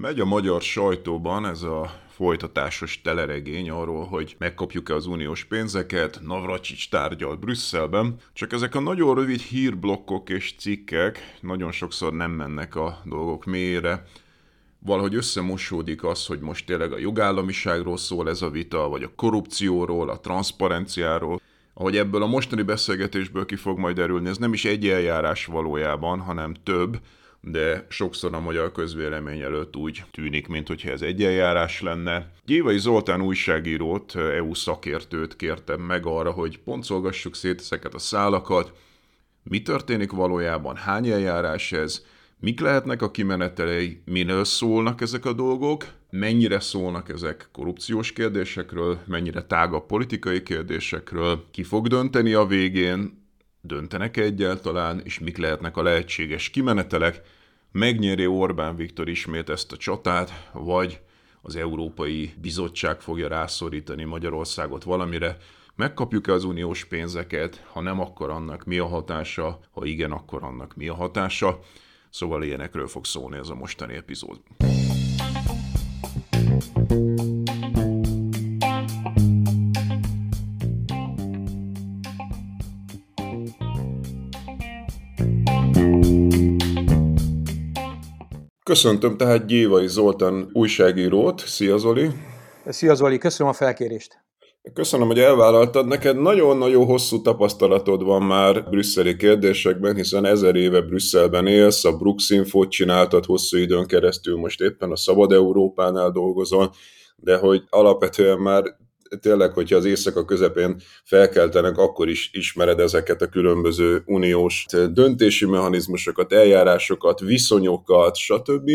Megy a magyar sajtóban ez a folytatásos teleregény arról, hogy megkapjuk-e az uniós pénzeket, Navracsics tárgyal Brüsszelben, csak ezek a nagyon rövid hírblokkok és cikkek nagyon sokszor nem mennek a dolgok mélyére, valahogy összemosódik az, hogy most tényleg a jogállamiságról szól ez a vita, vagy a korrupcióról, a transzparenciáról, ahogy ebből a mostani beszélgetésből ki fog majd derülni, ez nem is egy eljárás valójában, hanem több, de sokszor a magyar közvélemény előtt úgy tűnik, mintha ez egy eljárás lenne. Gyévai Zoltán újságírót, EU szakértőt kértem meg arra, hogy pontszolgassuk szét ezeket a szálakat, mi történik valójában, hány eljárás ez, mik lehetnek a kimenetelei, minől szólnak ezek a dolgok, mennyire szólnak ezek korrupciós kérdésekről, mennyire tágabb politikai kérdésekről, ki fog dönteni a végén, döntenek -e egyáltalán, és mik lehetnek a lehetséges kimenetelek, megnyeri Orbán Viktor ismét ezt a csatát, vagy az Európai Bizottság fogja rászorítani Magyarországot valamire, megkapjuk-e az uniós pénzeket, ha nem, akkor annak mi a hatása, ha igen, akkor annak mi a hatása. Szóval ilyenekről fog szólni ez a mostani epizód. Köszöntöm tehát Gyévai Zoltán újságírót. Szia Zoli! Szia Zoli, köszönöm a felkérést! Köszönöm, hogy elvállaltad. Neked nagyon-nagyon hosszú tapasztalatod van már brüsszeli kérdésekben, hiszen ezer éve Brüsszelben élsz, a Brooks Info-t csináltad hosszú időn keresztül, most éppen a Szabad Európánál dolgozol, de hogy alapvetően már tényleg, hogyha az éjszaka közepén felkeltenek, akkor is ismered ezeket a különböző uniós döntési mechanizmusokat, eljárásokat, viszonyokat, stb.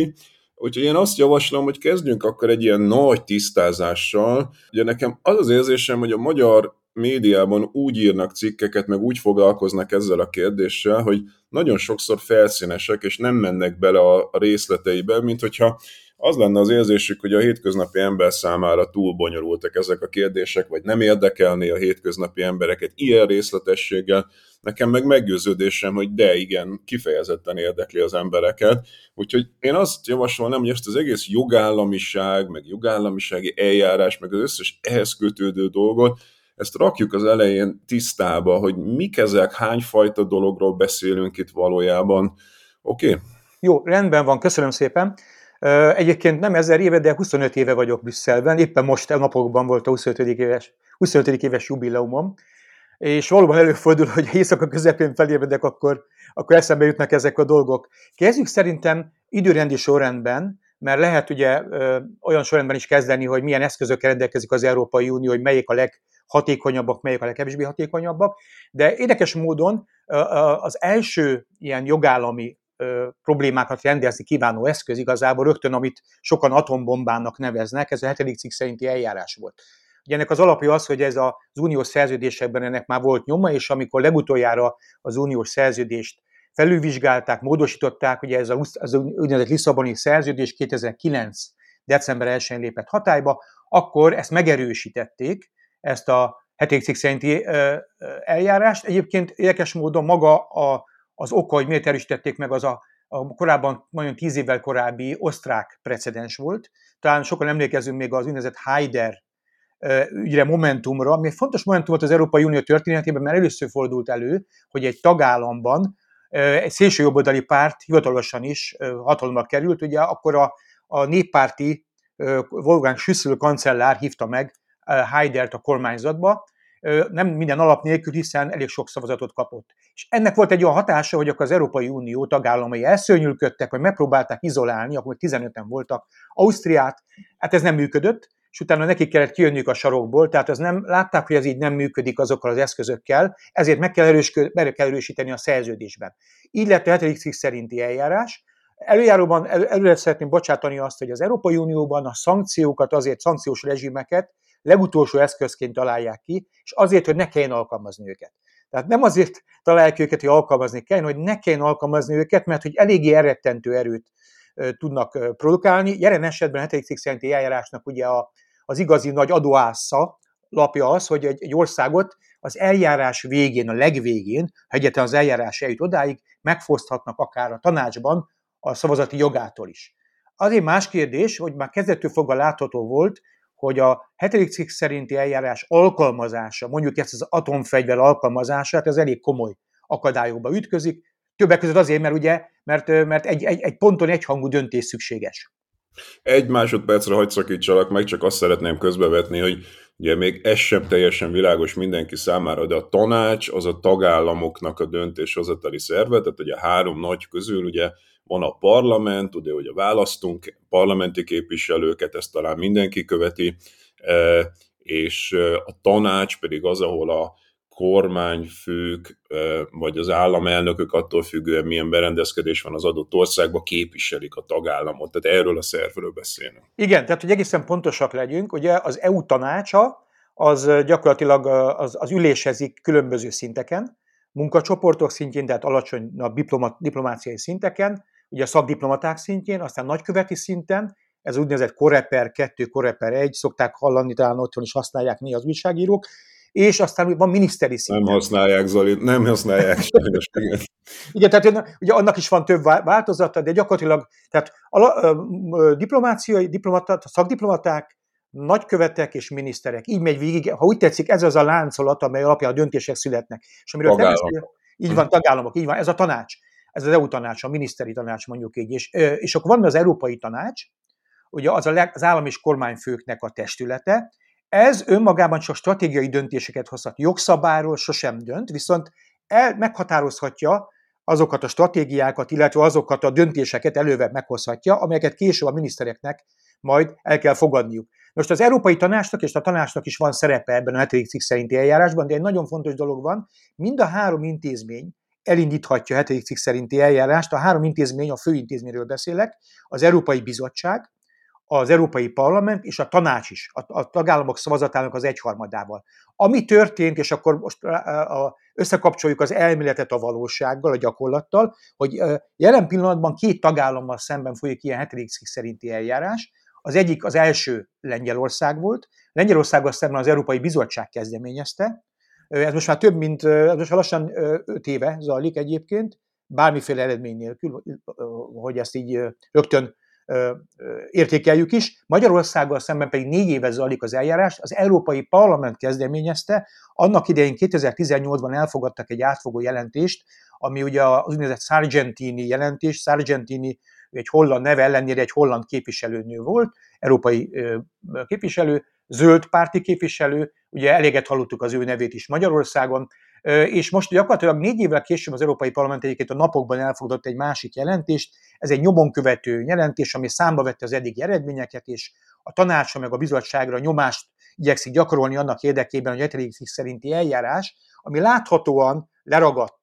Úgyhogy én azt javaslom, hogy kezdjünk akkor egy ilyen nagy tisztázással. Ugye nekem az az érzésem, hogy a magyar médiában úgy írnak cikkeket, meg úgy foglalkoznak ezzel a kérdéssel, hogy nagyon sokszor felszínesek, és nem mennek bele a részleteibe, mint hogyha az lenne az érzésük, hogy a hétköznapi ember számára túl bonyolultak ezek a kérdések, vagy nem érdekelné a hétköznapi embereket ilyen részletességgel. Nekem meg meggyőződésem, hogy de igen, kifejezetten érdekli az embereket. Úgyhogy én azt javasolnám, hogy ezt az egész jogállamiság, meg jogállamisági eljárás, meg az összes ehhez kötődő dolgot, ezt rakjuk az elején tisztába, hogy mik ezek, hányfajta dologról beszélünk itt valójában. Oké? Okay? Jó, rendben van, köszönöm szépen. Egyébként nem ezer éve, de 25 éve vagyok Brüsszelben, éppen most a napokban volt a 25. éves, 25. éves jubileumom, és valóban előfordul, hogy éjszaka közepén felébredek, akkor, akkor eszembe jutnak ezek a dolgok. Kezdjük szerintem időrendi sorrendben, mert lehet ugye ö, olyan sorrendben is kezdeni, hogy milyen eszközökkel rendelkezik az Európai Unió, hogy melyik a leghatékonyabbak, melyik a legkevésbé hatékonyabbak, de érdekes módon ö, az első ilyen jogállami ö, problémákat rendezni kívánó eszköz igazából rögtön, amit sokan atombombának neveznek, ez a hetedik cikk szerinti eljárás volt. Ugye ennek az alapja az, hogy ez az uniós szerződésekben ennek már volt nyoma, és amikor legutoljára az uniós szerződést felülvizsgálták, módosították, ugye ez az, az úgynevezett Lisszaboni szerződés 2009. december 1-én lépett hatályba, akkor ezt megerősítették, ezt a hetedik cikk szerinti eljárást. Egyébként érdekes módon maga a az oka, hogy miért erősítették meg, az a, a korábban, nagyon tíz évvel korábbi osztrák precedens volt. Talán sokan emlékezünk még az úgynevezett Haider ügyre, Momentumra, ami egy fontos momentum volt az Európai Unió történetében, mert először fordult elő, hogy egy tagállamban egy szélsőjobboldali párt hivatalosan is hatalomra került, ugye akkor a, a néppárti Wolfgang Schüssel kancellár hívta meg Haidert a kormányzatba, nem minden alap nélkül, hiszen elég sok szavazatot kapott. És ennek volt egy olyan hatása, hogy akkor az Európai Unió tagállamai elszörnyülködtek, vagy megpróbálták izolálni, akkor 15-en voltak Ausztriát, hát ez nem működött, és utána nekik kellett kijönniük a sarokból, tehát az nem, látták, hogy ez így nem működik azokkal az eszközökkel, ezért meg kell, erős, meg kell erősíteni a szerződésben. Így lett a 7. cikk szerinti eljárás. Előjáróban el, előre szeretném bocsátani azt, hogy az Európai Unióban a szankciókat, azért szankciós rezsimeket legutolsó eszközként találják ki, és azért, hogy ne kelljen alkalmazni őket. Tehát nem azért találják őket, hogy alkalmazni kell, hogy ne kelljen alkalmazni őket, mert hogy eléggé elrettentő erőt tudnak produkálni. Jelen esetben a 7. cikk szerinti eljárásnak ugye a, az igazi nagy adóásza lapja az, hogy egy, egy országot az eljárás végén, a legvégén, ha egyetlen az eljárás eljut odáig, megfoszthatnak akár a tanácsban a szavazati jogától is. Azért más kérdés, hogy már kezdettől fogva látható volt, hogy a hetedik cikk szerinti eljárás alkalmazása, mondjuk ezt az atomfegyver alkalmazását, ez elég komoly akadályokba ütközik, többek között azért, mert ugye, mert, mert egy, egy, egy ponton egyhangú döntés szükséges. Egy másodpercre hagyd szakítsalak meg, csak azt szeretném közbevetni, hogy ugye még ez sem teljesen világos mindenki számára, de a tanács az a tagállamoknak a döntéshozatali szerve, tehát ugye a három nagy közül ugye van a parlament, ugye, hogy a választunk parlamenti képviselőket, ezt talán mindenki követi, e, és e, a tanács pedig az, ahol a kormányfők, e, vagy az államelnökök attól függően milyen berendezkedés van az adott országban, képviselik a tagállamot. Tehát erről a szervről beszélünk. Igen, tehát hogy egészen pontosak legyünk, ugye az EU tanácsa az gyakorlatilag az, az ülésezik különböző szinteken, munkacsoportok szintjén, tehát alacsony diplomáciai szinteken, ugye a szakdiplomaták szintjén, aztán nagyköveti szinten, ez úgynevezett Koreper 2, Koreper 1, szokták hallani, talán otthon is használják néha az újságírók, és aztán van miniszteri szinten. Nem használják, Zoli, nem használják sajnos. Igen. igen, tehát ugye annak is van több változata, de gyakorlatilag tehát a, diplomáciai, diplomata, szakdiplomaták, nagykövetek és miniszterek. Így megy végig, ha úgy tetszik, ez az a láncolat, amely alapján a döntések születnek. És amiről tagállamok. így van, tagállamok, így van, ez a tanács ez az EU tanács, a miniszteri tanács mondjuk így, és, és akkor van az Európai Tanács, ugye az a leg, az állam és kormányfőknek a testülete, ez önmagában csak stratégiai döntéseket hozhat. Jogszabályról sosem dönt, viszont el, meghatározhatja azokat a stratégiákat, illetve azokat a döntéseket előbb meghozhatja, amelyeket később a minisztereknek majd el kell fogadniuk. Most az Európai Tanácsnak és a tanácsnak is van szerepe ebben a 7. cikk szerinti eljárásban, de egy nagyon fontos dolog van, mind a három intézmény elindíthatja a 7. cikk szerinti eljárást. A három intézmény, a főintézményről beszélek, az Európai Bizottság, az Európai Parlament és a tanács is, a, a tagállamok szavazatának az egyharmadával. Ami történt, és akkor most a, a, összekapcsoljuk az elméletet a valósággal, a gyakorlattal, hogy jelen pillanatban két tagállammal szemben folyik ilyen 7. cikk szerinti eljárás. Az egyik az első Lengyelország volt. Lengyelországgal szemben az Európai Bizottság kezdeményezte, ez most már több, mint, ez most már lassan öt éve zajlik egyébként, bármiféle eredmény nélkül, hogy ezt így rögtön értékeljük is. Magyarországgal szemben pedig négy éve zajlik az eljárás. Az Európai Parlament kezdeményezte, annak idején 2018-ban elfogadtak egy átfogó jelentést, ami ugye az úgynevezett Sargentini jelentés. Sargentini egy holland neve ellenére egy holland képviselőnő volt, európai képviselő, zöld párti képviselő, ugye eléget hallottuk az ő nevét is Magyarországon, és most gyakorlatilag négy évvel később az Európai Parlament egyébként a napokban elfogadott egy másik jelentést, ez egy nyomon követő jelentés, ami számba vette az eddigi eredményeket, és a tanácsra meg a bizottságra nyomást igyekszik gyakorolni annak érdekében, hogy a szerinti eljárás, ami láthatóan leragadt,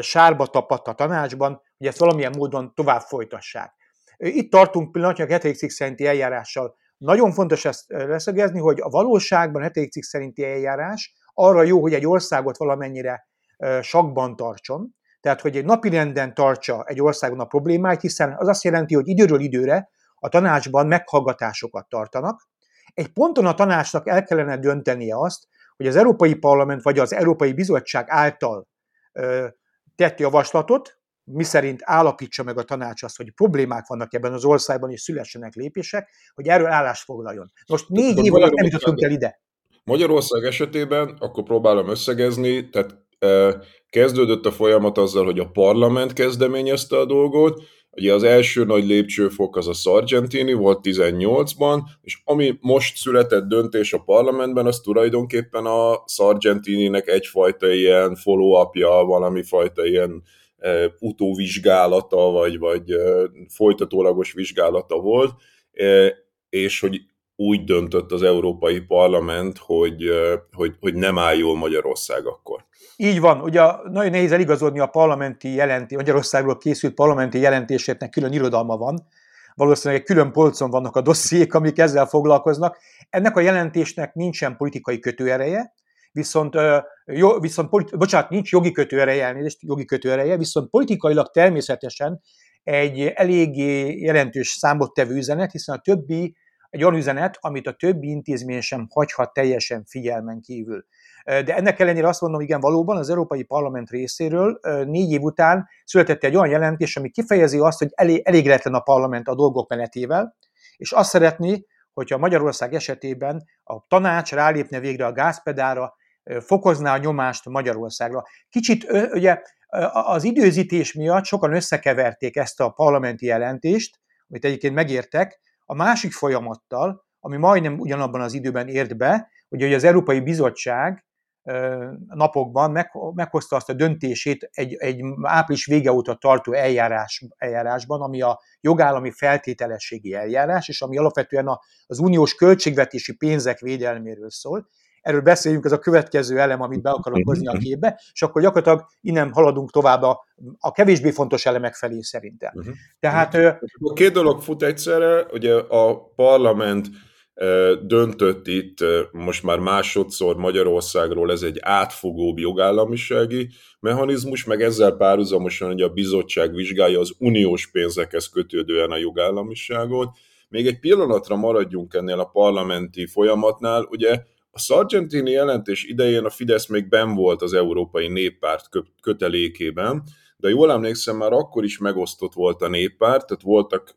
sárba tapadt a tanácsban, hogy ezt valamilyen módon tovább folytassák. Itt tartunk pillanatnyilag a szerinti eljárással nagyon fontos ezt leszögezni, hogy a valóságban a hetedik cikk szerinti eljárás arra jó, hogy egy országot valamennyire sakban tartson, tehát hogy egy napirenden tartsa egy országon a problémáit, hiszen az azt jelenti, hogy időről időre a tanácsban meghallgatásokat tartanak. Egy ponton a tanácsnak el kellene döntenie azt, hogy az Európai Parlament vagy az Európai Bizottság által tett javaslatot, miszerint állapítsa meg a tanács azt, hogy problémák vannak ebben az országban, és szülessenek lépések, hogy erről állást foglaljon. Most négy év alatt nem jutottunk el ide. Magyarország esetében, akkor próbálom összegezni, tehát kezdődött a folyamat azzal, hogy a parlament kezdeményezte a dolgot, Ugye az első nagy lépcsőfok az a Sargentini volt 18-ban, és ami most született döntés a parlamentben, az tulajdonképpen a Sargentininek egyfajta ilyen follow-upja, valami fajta ilyen e, utóvizsgálata, vagy, vagy folytatólagos vizsgálata volt, és hogy úgy döntött az Európai Parlament, hogy, hogy, hogy nem áll jól Magyarország akkor. Így van, ugye nagyon nehéz eligazodni a parlamenti jelentés, Magyarországról készült parlamenti jelentésének külön irodalma van, valószínűleg egy külön polcon vannak a dossziék, amik ezzel foglalkoznak. Ennek a jelentésnek nincsen politikai kötőereje, viszont, jó, viszont politi- bocsánat, nincs jogi kötőereje, elnézést, jogi kötőereje, viszont politikailag természetesen egy eléggé jelentős számot tevő üzenet, hiszen a többi egy olyan üzenet, amit a többi intézmény sem hagyhat teljesen figyelmen kívül. De ennek ellenére azt mondom, igen, valóban az Európai Parlament részéről négy év után született egy olyan jelentés, ami kifejezi azt, hogy elég, elégretlen a parlament a dolgok menetével, és azt szeretné, hogyha Magyarország esetében a tanács rálépne végre a gázpedára, fokozná a nyomást Magyarországra. Kicsit ugye az időzítés miatt sokan összekeverték ezt a parlamenti jelentést, amit egyébként megértek, a másik folyamattal, ami majdnem ugyanabban az időben ért be, hogy az Európai Bizottság napokban meg, meghozta azt a döntését egy, egy április vége óta tartó eljárás, eljárásban, ami a jogállami feltételességi eljárás, és ami alapvetően a, az uniós költségvetési pénzek védelméről szól. Erről beszéljünk, ez a következő elem, amit be akarok hozni a képbe, és akkor gyakorlatilag innen haladunk tovább a, a kevésbé fontos elemek felé szerintem. Uh-huh. Tehát... Uh, két dolog fut egyszerre, ugye a parlament döntött itt most már másodszor Magyarországról, ez egy átfogóbb jogállamisági mechanizmus, meg ezzel párhuzamosan hogy a bizottság vizsgálja az uniós pénzekhez kötődően a jogállamiságot. Még egy pillanatra maradjunk ennél a parlamenti folyamatnál, ugye a Sargentini jelentés idején a Fidesz még ben volt az Európai Néppárt kötelékében, de jól emlékszem, már akkor is megosztott volt a néppárt, tehát voltak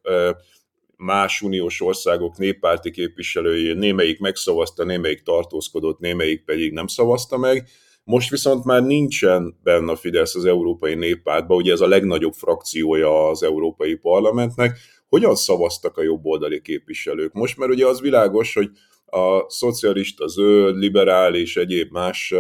más uniós országok néppárti képviselői, némelyik megszavazta, némelyik tartózkodott, némelyik pedig nem szavazta meg. Most viszont már nincsen benne a Fidesz az Európai Néppártban, ugye ez a legnagyobb frakciója az Európai Parlamentnek. Hogyan szavaztak a jobboldali képviselők? Most mert ugye az világos, hogy a szocialista, zöld, liberális, egyéb más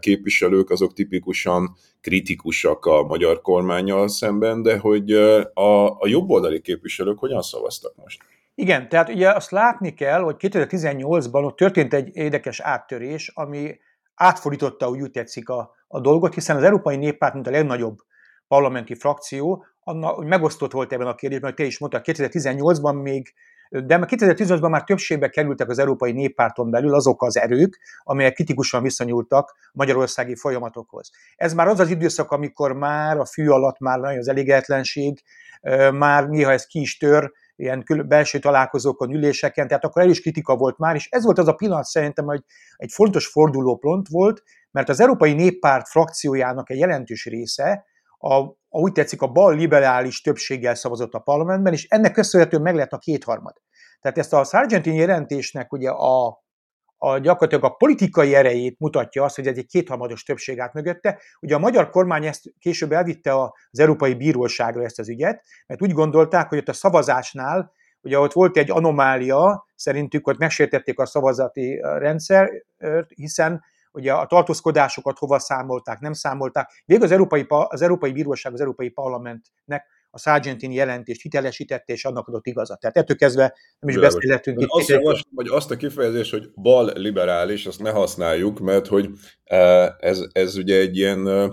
képviselők azok tipikusan kritikusak a magyar kormányjal szemben, de hogy a, a jobboldali képviselők hogyan szavaztak most? Igen, tehát ugye azt látni kell, hogy 2018-ban ott történt egy érdekes áttörés, ami átfordította, úgy tetszik a, a dolgot, hiszen az Európai Néppárt, mint a legnagyobb parlamenti frakció, annak, megosztott volt ebben a kérdésben, hogy te is mondtad, 2018-ban még de 2018-ban már többségbe kerültek az Európai Néppárton belül azok az erők, amelyek kritikusan viszonyultak magyarországi folyamatokhoz. Ez már az az időszak, amikor már a fű alatt már nagyon az elégetlenség, már néha ez ki is tör, ilyen belső találkozókon, üléseken, tehát akkor is kritika volt már, és ez volt az a pillanat szerintem, hogy egy fontos fordulópont volt, mert az Európai Néppárt frakciójának egy jelentős része a úgy tetszik, a bal liberális többséggel szavazott a parlamentben, és ennek köszönhetően meg lett a kétharmad. Tehát ezt a Sargentini jelentésnek ugye a, a gyakorlatilag a politikai erejét mutatja azt, hogy egy kétharmados többség át mögötte. Ugye a magyar kormány ezt később elvitte az Európai Bíróságra ezt az ügyet, mert úgy gondolták, hogy ott a szavazásnál, ugye ott volt egy anomália, szerintük ott megsértették a szavazati rendszer, hiszen ugye a tartózkodásokat hova számolták, nem számolták. Végül az Európai, az Európai Bíróság, az Európai Parlamentnek a Sargentini jelentést hitelesítette, és annak adott igazat. Tehát ettől kezdve nem is beszélhetünk itt. Azt javaslom, hogy azt a kifejezést, hogy bal liberális, azt ne használjuk, mert hogy e, ez, ez ugye egy ilyen, e,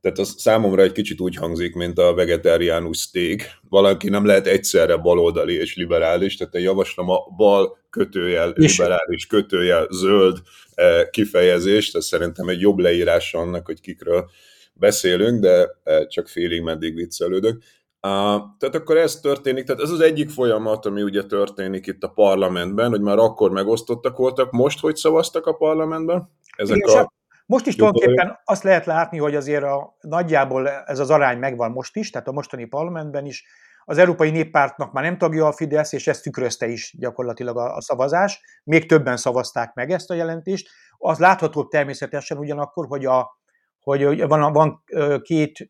tehát az számomra egy kicsit úgy hangzik, mint a vegetáriánus steak. Valaki nem lehet egyszerre baloldali és liberális, tehát én javaslom a bal kötőjel, liberális kötőjel, zöld e, kifejezést, ez szerintem egy jobb leírás annak, hogy kikről beszélünk, de csak félig meddig viccelődök. Tehát akkor ez történik, tehát ez az egyik folyamat, ami ugye történik itt a parlamentben, hogy már akkor megosztottak voltak, most hogy szavaztak a parlamentben? Ezek Igen, a... Most is tulajdonképpen azt lehet látni, hogy azért a, nagyjából ez az arány megvan most is, tehát a mostani parlamentben is. Az Európai Néppártnak már nem tagja a Fidesz, és ezt tükrözte is gyakorlatilag a, a szavazás. Még többen szavazták meg ezt a jelentést. Az látható természetesen ugyanakkor, hogy a, hogy van, van két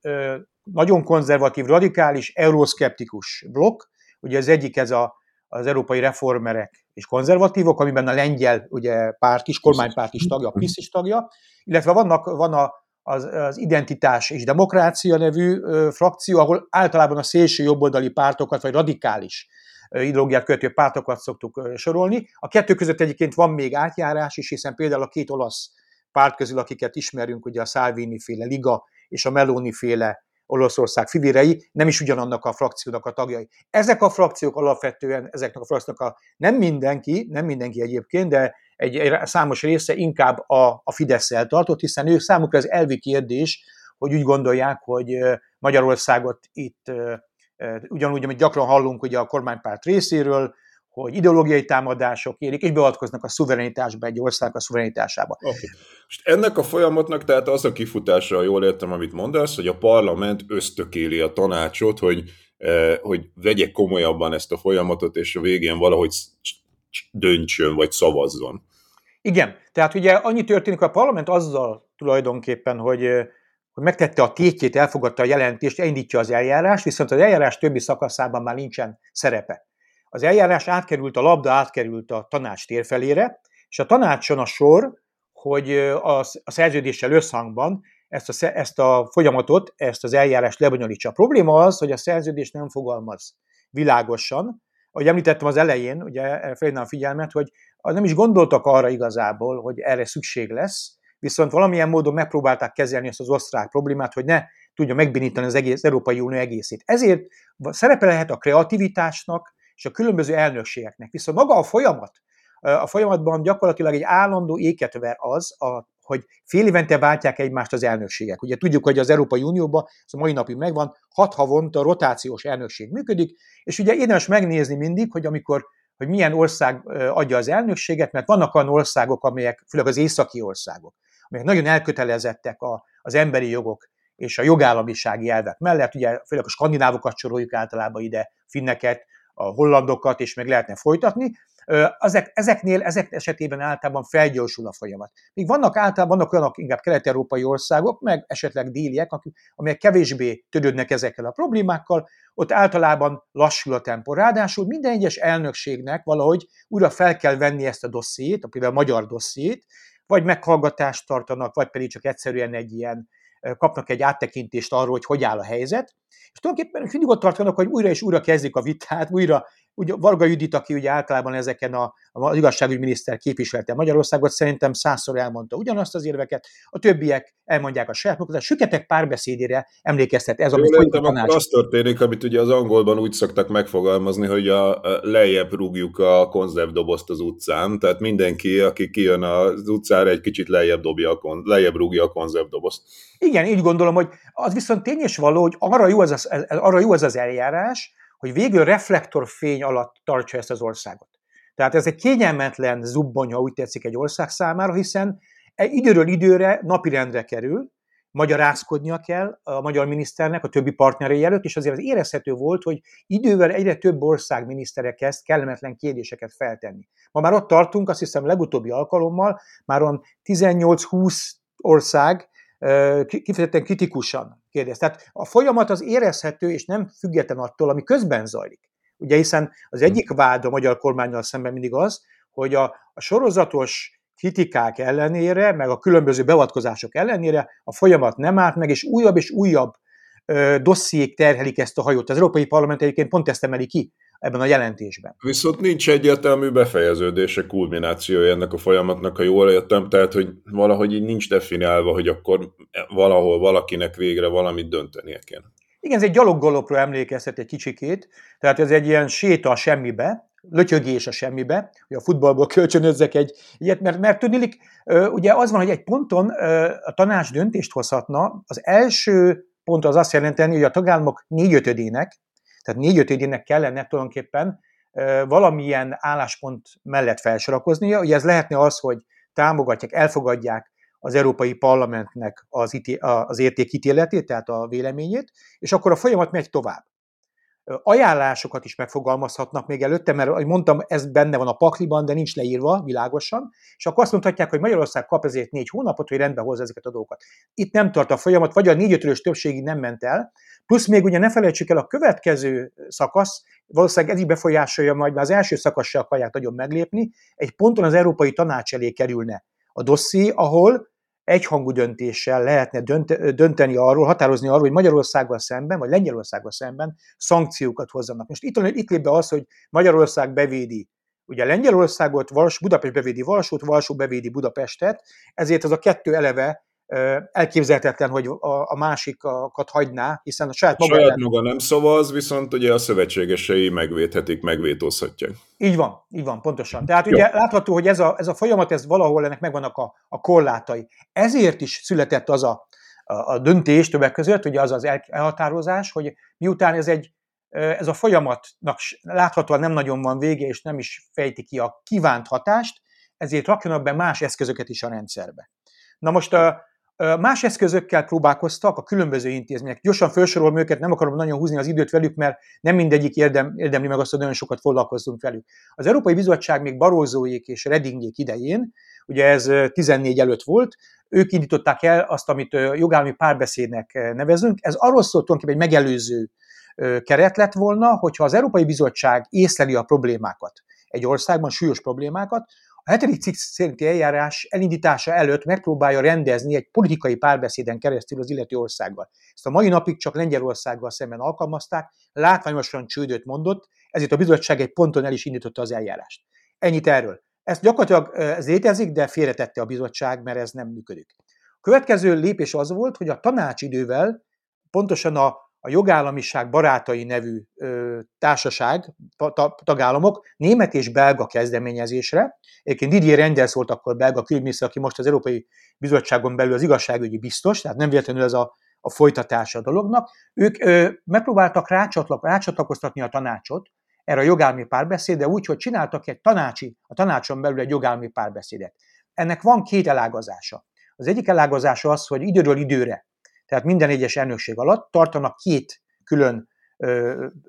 nagyon konzervatív, radikális, euroszkeptikus blokk. Ugye az egyik ez a, az európai reformerek és konzervatívok, amiben a lengyel ugye, párt is, kormánypárt is tagja, a PISZ is tagja, illetve vannak, van a, az, az Identitás és Demokrácia nevű ö, frakció, ahol általában a szélső jobboldali pártokat, vagy radikális ideológiát követő pártokat szoktuk sorolni. A kettő között egyébként van még átjárás is, hiszen például a két olasz párt közül, akiket ismerünk, ugye a Salvini féle Liga és a Meloni féle Olaszország fivérei nem is ugyanannak a frakciónak a tagjai. Ezek a frakciók alapvetően, ezeknek a frakcióknak a nem mindenki, nem mindenki egyébként, de egy, egy számos része inkább a, a fidesz tartott, hiszen ők számukra ez elvi kérdés, hogy úgy gondolják, hogy Magyarországot itt ugyanúgy, amit gyakran hallunk ugye a kormánypárt részéről, hogy ideológiai támadások érik, és beavatkoznak a szuverenitásba, egy ország a szuverenitásába. Okay. Most ennek a folyamatnak tehát az a kifutása, jól értem, amit mondasz, hogy a parlament ösztökéli a tanácsot, hogy, eh, hogy vegye komolyabban ezt a folyamatot, és a végén valahogy döntsön, vagy szavazzon. Igen, tehát ugye annyi történik, hogy a parlament azzal tulajdonképpen, hogy eh, hogy megtette a tétjét, elfogadta a jelentést, elindítja az eljárás, viszont az eljárás többi szakaszában már nincsen szerepe. Az eljárás átkerült, a labda átkerült a tanács térfelére, és a tanácson a sor, hogy a, a szerződéssel összhangban ezt a, ezt a folyamatot, ezt az eljárást lebonyolítsa. A probléma az, hogy a szerződés nem fogalmaz világosan. Ahogy említettem az elején, ugye felhívnám a figyelmet, hogy nem is gondoltak arra igazából, hogy erre szükség lesz, viszont valamilyen módon megpróbálták kezelni ezt az osztrák problémát, hogy ne tudja megbénítani az egész Európai Unió egészét. Ezért szerepe lehet a kreativitásnak, és a különböző elnökségeknek. Viszont maga a folyamat, a folyamatban gyakorlatilag egy állandó éket az, a, hogy fél évente váltják egymást az elnökségek. Ugye tudjuk, hogy az Európai Unióban, ez a mai napig megvan, hat havonta rotációs elnökség működik, és ugye érdemes megnézni mindig, hogy amikor hogy milyen ország adja az elnökséget, mert vannak olyan országok, amelyek, főleg az északi országok, amelyek nagyon elkötelezettek a, az emberi jogok és a jogállamisági elvek mellett, ugye főleg a skandinávokat soroljuk általában ide, finneket, a hollandokat, és meg lehetne folytatni. Ezek, ezeknél, ezek esetében általában felgyorsul a folyamat. Még vannak általában vannak olyanok inkább kelet-európai országok, meg esetleg déliek, amelyek kevésbé törődnek ezekkel a problémákkal, ott általában lassul a tempó. Ráadásul minden egyes elnökségnek valahogy újra fel kell venni ezt a dossziét, például a magyar dossziét, vagy meghallgatást tartanak, vagy pedig csak egyszerűen egy ilyen kapnak egy áttekintést arról, hogy hogy áll a helyzet, és tulajdonképpen mindig ott tartanak, hogy újra és újra kezdik a vitát, újra ugye Varga Judit, aki ugye általában ezeken a, a igazságügyminiszter képviselte Magyarországot, szerintem százszor elmondta ugyanazt az érveket, a többiek elmondják a saját a süketek párbeszédére emlékeztet ez, amit folyik a tanács. Az történik, amit ugye az angolban úgy szoktak megfogalmazni, hogy a, a lejjebb rúgjuk a konzervdobozt az utcán, tehát mindenki, aki kijön az utcára, egy kicsit lejjebb, dobja a kon, lejjebb rúgja a konzervdobozt. Igen, így gondolom, hogy az viszont tény és való, hogy arra jó az, az, arra jó az, az eljárás, hogy végül reflektorfény alatt tartsa ezt az országot. Tehát ez egy kényelmetlen zubbony, ha úgy tetszik egy ország számára, hiszen időről időre napirendre kerül, magyarázkodnia kell a magyar miniszternek, a többi partnerei előtt, és azért az érezhető volt, hogy idővel egyre több ország minisztere kezd kellemetlen kérdéseket feltenni. Ma már ott tartunk, azt hiszem legutóbbi alkalommal, már on 18-20 ország kifejezetten kritikusan kérdez. Tehát a folyamat az érezhető, és nem független attól, ami közben zajlik. Ugye hiszen az egyik vád a magyar kormányjal szemben mindig az, hogy a, a sorozatos kritikák ellenére, meg a különböző beavatkozások ellenére a folyamat nem állt meg, és újabb és újabb dossziék terhelik ezt a hajót. Az Európai Parlament egyébként pont ezt emeli ki ebben a jelentésben. Viszont nincs egyértelmű befejeződése, kulminációja ennek a folyamatnak, ha jól értem, tehát hogy valahogy így nincs definiálva, hogy akkor valahol valakinek végre valamit döntenie kell. Igen, ez egy gyaloggolopra emlékeztet egy kicsikét, tehát ez egy ilyen séta a semmibe, lötyögés a semmibe, hogy a futballból kölcsönözzek egy ilyet, mert, mert tudnilik, ugye az van, hogy egy ponton a tanács döntést hozhatna, az első pont az azt jelenteni, hogy a tagállamok négyötödének, tehát négyötödének kellene tulajdonképpen valamilyen álláspont mellett felsorakoznia. Ugye ez lehetne az, hogy támogatják, elfogadják az Európai Parlamentnek az, ité- az értékítéletét, tehát a véleményét, és akkor a folyamat megy tovább. Ajánlásokat is megfogalmazhatnak még előtte, mert ahogy mondtam, ez benne van a pakliban, de nincs leírva világosan, és akkor azt mondhatják, hogy Magyarország kap ezért négy hónapot, hogy rendbe hozza ezeket a dolgokat. Itt nem tart a folyamat, vagy a négy ötörös többségig nem ment el, plusz még ugye ne felejtsük el a következő szakasz, valószínűleg ez így befolyásolja majd, mert az első szakasz se akarják nagyon meglépni, egy ponton az Európai Tanács elé kerülne a dosszi, ahol egyhangú döntéssel lehetne dönteni arról, határozni arról, hogy Magyarországgal szemben, vagy Lengyelországgal szemben szankciókat hozzanak. Most itt, itt lép be az, hogy Magyarország bevédi ugye Lengyelországot, Vals, Budapest bevédi Varsót, Varsó bevédi Budapestet, ezért az a kettő eleve elképzelhetetlen, hogy a, a másikat hagyná, hiszen a saját maga... Saját maga nem szavaz, viszont ugye a szövetségesei megvédhetik, megvétózhatják. Így van, így van, pontosan. Tehát Jó. ugye látható, hogy ez a, ez a folyamat, ez valahol ennek megvannak a, a korlátai. Ezért is született az a, a, a döntés többek között, ugye az az elhatározás, hogy miután ez egy ez a folyamatnak láthatóan nem nagyon van vége, és nem is fejti ki a kívánt hatást, ezért rakjanak be más eszközöket is a rendszerbe. Na most Más eszközökkel próbálkoztak a különböző intézmények. Gyorsan felsorolom őket, nem akarom nagyon húzni az időt velük, mert nem mindegyik érdem, érdemli meg azt, hogy nagyon sokat foglalkozzunk velük. Az Európai Bizottság még Barózóék és Redingék idején, ugye ez 14 előtt volt, ők indították el azt, amit jogállami párbeszédnek nevezünk. Ez arról szólt tulajdonképpen egy megelőző keret lett volna, hogyha az Európai Bizottság észleli a problémákat egy országban, súlyos problémákat, a hetedik cikk szerinti eljárás elindítása előtt megpróbálja rendezni egy politikai párbeszéden keresztül az illető országgal. Ezt a mai napig csak Lengyelországgal szemben alkalmazták, látványosan csődöt mondott, ezért a bizottság egy ponton el is indította az eljárást. Ennyit erről. Ez gyakorlatilag ez létezik, de félretette a bizottság, mert ez nem működik. A következő lépés az volt, hogy a tanácsidővel pontosan a a jogállamiság barátai nevű ö, társaság, ta, tagállamok német és belga kezdeményezésre, egyébként Didier Renders volt akkor belga külügyminiszter, aki most az Európai Bizottságon belül az igazságügyi biztos, tehát nem véletlenül ez a, a folytatása a dolognak, ők ö, megpróbáltak rácsatlak, rácsatlakoztatni a tanácsot erre a jogállami párbeszédre úgy, hogy csináltak egy tanácsi, a tanácson belül egy jogállami párbeszédet. Ennek van két elágazása. Az egyik elágazása az, hogy időről időre tehát minden egyes elnökség alatt tartanak két külön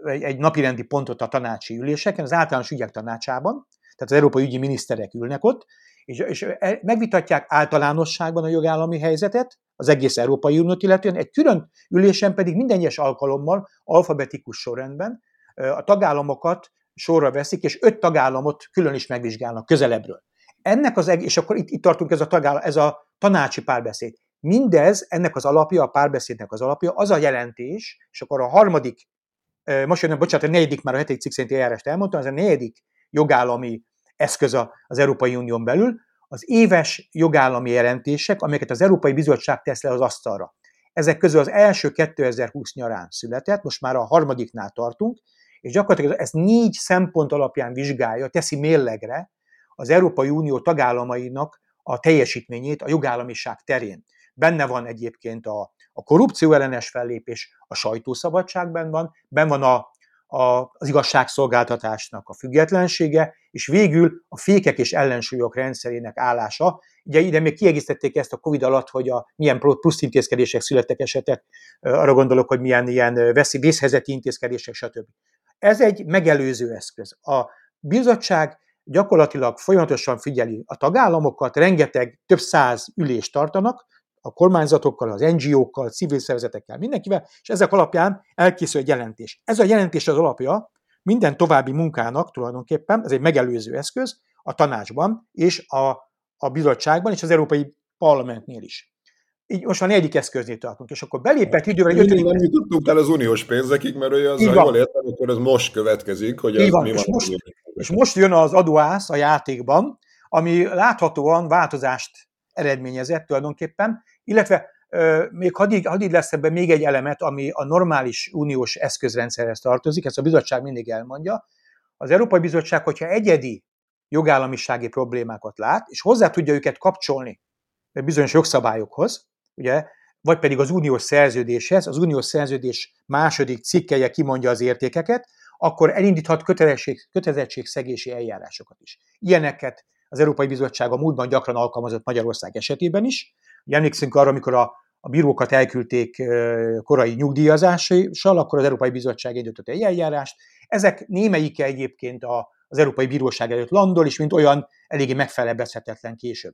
egy napirendi pontot a tanácsi üléseken, az általános ügyek tanácsában, tehát az európai ügyi miniszterek ülnek ott, és, és e, megvitatják általánosságban a jogállami helyzetet, az egész Európai Uniót illetően, egy külön ülésen pedig minden egyes alkalommal alfabetikus sorrendben a tagállamokat sorra veszik, és öt tagállamot külön is megvizsgálnak közelebbről. Ennek az egész, és akkor itt, itt tartunk ez a, tagállam, ez a tanácsi párbeszéd. Mindez, ennek az alapja, a párbeszédnek az alapja, az a jelentés, és akkor a harmadik, most jön, bocsánat, a negyedik, már a hetedik cikk szerinti eljárást elmondtam, ez a negyedik jogállami eszköz az Európai Unión belül, az éves jogállami jelentések, amelyeket az Európai Bizottság tesz le az asztalra. Ezek közül az első 2020 nyarán született, most már a harmadiknál tartunk, és gyakorlatilag ez négy szempont alapján vizsgálja, teszi mérlegre az Európai Unió tagállamainak a teljesítményét a jogállamiság terén. Benne van egyébként a, a korrupció ellenes fellépés, a sajtószabadságban van, benne van a, a, az igazságszolgáltatásnak a függetlensége, és végül a fékek és ellensúlyok rendszerének állása. Ugye ide még kiegészítették ezt a Covid alatt, hogy a milyen plusz intézkedések születtek esetek, arra gondolok, hogy milyen ilyen veszély, vészhelyzeti intézkedések, stb. Ez egy megelőző eszköz. A bizottság gyakorlatilag folyamatosan figyeli a tagállamokat, rengeteg, több száz ülést tartanak, a kormányzatokkal, az NGO-kkal, civil szervezetekkel, mindenkivel, és ezek alapján elkészül egy jelentés. Ez a jelentés az alapja minden további munkának tulajdonképpen, ez egy megelőző eszköz a tanácsban és a, a bizottságban és az Európai Parlamentnél is. Így most a negyedik eszköznél tartunk, és akkor belépett idővel egy Nem jutottunk el az uniós pénzekig, mert olyan az, jól értem, akkor ez most következik, hogy ez van. mi és van. Most, és most jön az adóász a játékban, ami láthatóan változást eredményezett tulajdonképpen, illetve még hadd így, hadd így lesz ebben még egy elemet, ami a normális uniós eszközrendszerhez tartozik, ezt a bizottság mindig elmondja. Az Európai Bizottság, hogyha egyedi jogállamisági problémákat lát, és hozzá tudja őket kapcsolni bizonyos jogszabályokhoz, ugye, vagy pedig az uniós szerződéshez, az uniós szerződés második cikkeje kimondja az értékeket, akkor elindíthat kötelezettség, kötelezettségszegési eljárásokat is. Ilyeneket az Európai Bizottság a múltban gyakran alkalmazott Magyarország esetében is, Emlékszünk arra, amikor a, a bírókat elküldték korai nyugdíjazással, akkor az Európai Bizottság indított egy eljárást. Ezek némelyike egyébként az Európai Bíróság előtt landol, és mint olyan eléggé megfelebezhetetlen később.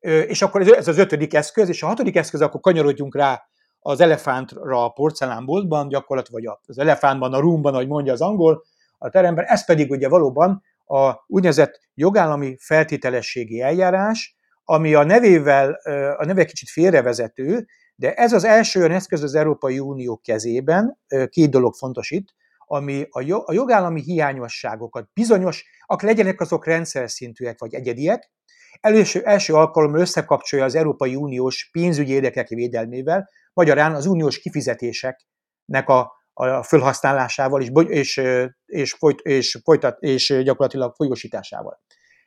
És akkor ez az ötödik eszköz, és a hatodik eszköz, akkor kanyarodjunk rá az elefántra a porcelánboltban, gyakorlatilag vagy az elefántban, a roomban, ahogy mondja az angol, a teremben, ez pedig ugye valóban a úgynevezett jogállami feltételességi eljárás, ami a nevével, a neve kicsit félrevezető, de ez az első olyan eszköz az Európai Unió kezében, két dolog fontos itt, ami a jogállami hiányosságokat bizonyos, ak legyenek azok rendszer szintűek vagy egyediek, előső, első alkalommal összekapcsolja az Európai Uniós pénzügyi érdekek védelmével, magyarán az uniós kifizetéseknek a, a felhasználásával és, és, és, folyt, és, folytat, és gyakorlatilag folyosításával.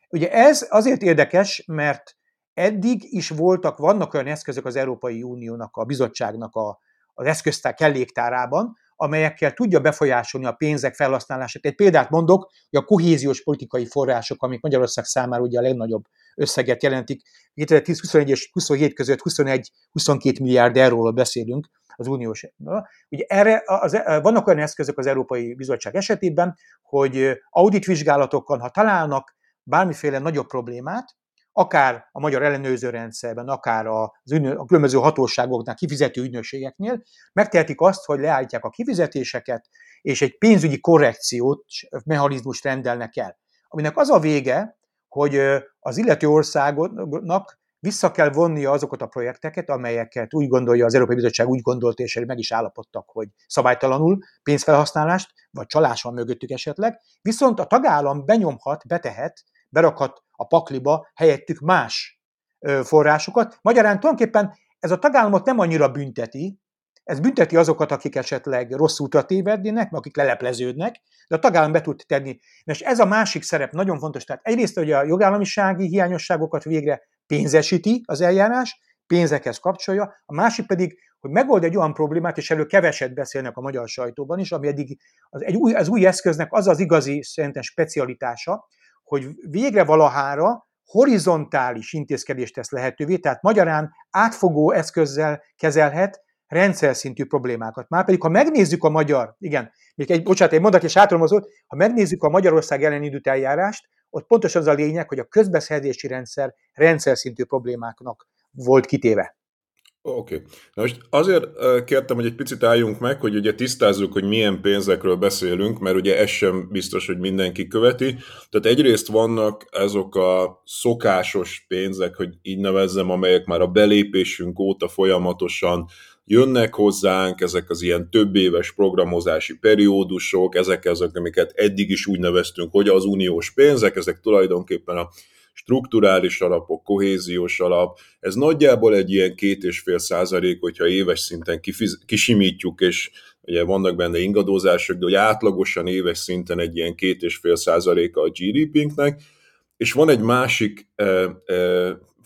Ugye ez azért érdekes, mert eddig is voltak, vannak olyan eszközök az Európai Uniónak, a bizottságnak a, az eszköztár kelléktárában, amelyekkel tudja befolyásolni a pénzek felhasználását. Egy példát mondok, hogy a kohéziós politikai források, amik Magyarország számára ugye a legnagyobb összeget jelentik, 2010-21 és 27 között 21-22 milliárd euróról beszélünk az uniós. Ugye erre az, vannak olyan eszközök az Európai Bizottság esetében, hogy auditvizsgálatokon, ha találnak bármiféle nagyobb problémát, akár a magyar ellenőrző rendszerben, akár az ügynö, a különböző hatóságoknál, kifizető ügynökségeknél, megtehetik azt, hogy leállítják a kifizetéseket, és egy pénzügyi korrekciót, mechanizmust rendelnek el. Aminek az a vége, hogy az illető országnak vissza kell vonnia azokat a projekteket, amelyeket úgy gondolja, az Európai Bizottság úgy gondolt, és meg is állapodtak, hogy szabálytalanul pénzfelhasználást, vagy csalás van mögöttük esetleg, viszont a tagállam benyomhat, betehet, berakhat a pakliba helyettük más forrásokat. Magyarán tulajdonképpen ez a tagállamot nem annyira bünteti, ez bünteti azokat, akik esetleg rossz útra tévednének, akik lelepleződnek, de a tagállam be tud tenni. És ez a másik szerep nagyon fontos. Tehát egyrészt, hogy a jogállamisági hiányosságokat végre pénzesíti az eljárás, pénzekhez kapcsolja, a másik pedig, hogy megold egy olyan problémát, és erről keveset beszélnek a magyar sajtóban is, ami eddig az, egy új, az új eszköznek az az igazi szerintem specialitása, hogy végre valahára horizontális intézkedést tesz lehetővé, tehát magyarán átfogó eszközzel kezelhet rendszer szintű problémákat. Márpedig, ha megnézzük a magyar, igen, még egy, bocsánat, egy mondat és átrom az ha megnézzük a Magyarország ellen indult eljárást, ott pontosan az a lényeg, hogy a közbeszerzési rendszer rendszer szintű problémáknak volt kitéve. Oké. Okay. Na most azért kértem, hogy egy picit álljunk meg, hogy ugye tisztázzuk, hogy milyen pénzekről beszélünk, mert ugye ez sem biztos, hogy mindenki követi. Tehát egyrészt vannak azok a szokásos pénzek, hogy így nevezzem, amelyek már a belépésünk óta folyamatosan jönnek hozzánk, ezek az ilyen több éves programozási periódusok, ezek azok, amiket eddig is úgy neveztünk, hogy az uniós pénzek, ezek tulajdonképpen a strukturális alapok, kohéziós alap, ez nagyjából egy ilyen két és fél százalék, hogyha éves szinten kifiz, kisimítjuk, és ugye vannak benne ingadozások, de hogy átlagosan éves szinten egy ilyen két és fél százaléka a GDP-nknek, és van egy másik e, e,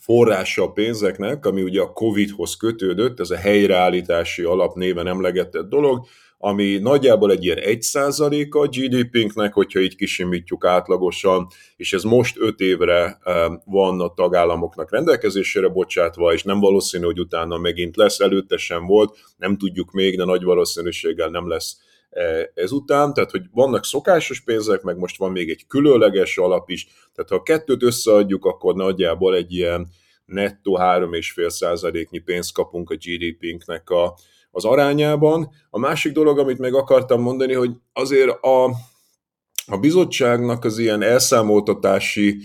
forrása a pénzeknek, ami ugye a Covid-hoz kötődött, ez a helyreállítási alap néven emlegetett dolog, ami nagyjából egy ilyen 1%-a a GDP-nknek, hogyha így kisimítjuk átlagosan, és ez most 5 évre van a tagállamoknak rendelkezésére bocsátva, és nem valószínű, hogy utána megint lesz, előtte sem volt, nem tudjuk még, de nagy valószínűséggel nem lesz ezután, tehát hogy vannak szokásos pénzek, meg most van még egy különleges alap is, tehát ha a kettőt összeadjuk, akkor nagyjából egy ilyen nettó 3,5 százaléknyi pénzt kapunk a GDP-nknek a, az arányában. A másik dolog, amit meg akartam mondani, hogy azért a, a bizottságnak az ilyen elszámoltatási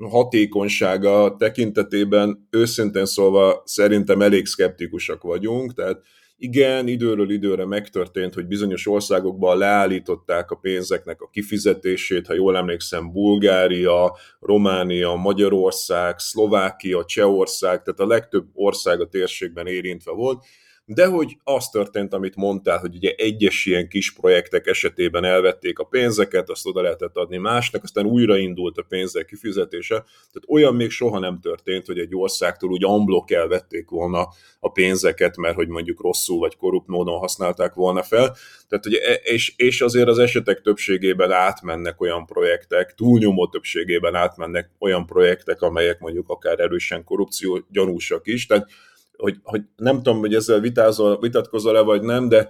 hatékonysága tekintetében őszintén szólva szerintem elég szkeptikusak vagyunk, tehát igen, időről időre megtörtént, hogy bizonyos országokban leállították a pénzeknek a kifizetését, ha jól emlékszem, Bulgária, Románia, Magyarország, Szlovákia, Csehország, tehát a legtöbb ország a térségben érintve volt, de hogy az történt, amit mondtál, hogy ugye egyes ilyen kis projektek esetében elvették a pénzeket, azt oda lehetett adni másnak, aztán újraindult a pénzek kifizetése. Tehát olyan még soha nem történt, hogy egy országtól úgy amblok elvették volna a pénzeket, mert hogy mondjuk rosszul vagy korrupt módon használták volna fel. Tehát, hogy, e- és, és azért az esetek többségében átmennek olyan projektek, túlnyomó többségében átmennek olyan projektek, amelyek mondjuk akár erősen korrupció gyanúsak is. Tehát hogy, hogy nem tudom, hogy ezzel vitázol, vitatkozol-e vagy nem, de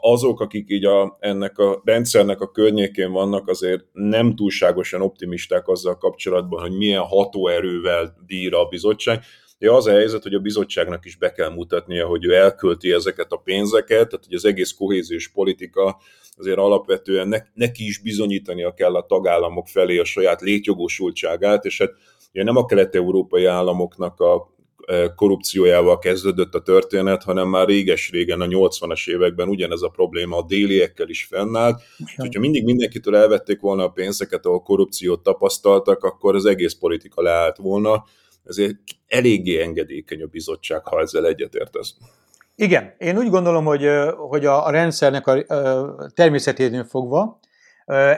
azok, akik így a, ennek a rendszernek a környékén vannak, azért nem túlságosan optimisták azzal kapcsolatban, hogy milyen hatóerővel bír a bizottság. De az a helyzet, hogy a bizottságnak is be kell mutatnia, hogy ő elkölti ezeket a pénzeket, tehát hogy az egész kohéziós politika azért alapvetően ne, neki is bizonyítania kell a tagállamok felé a saját létjogosultságát, és hát ugye nem a kelet-európai államoknak a korrupciójával kezdődött a történet, hanem már réges-régen a 80-as években ugyanez a probléma a déliekkel is fennállt. És hogyha mindig mindenkitől elvették volna a pénzeket, ahol korrupciót tapasztaltak, akkor az egész politika leállt volna. Ezért eléggé engedékeny a bizottság, ha ezzel egyetértesz. Igen, én úgy gondolom, hogy, hogy a, a rendszernek a, a természeténél fogva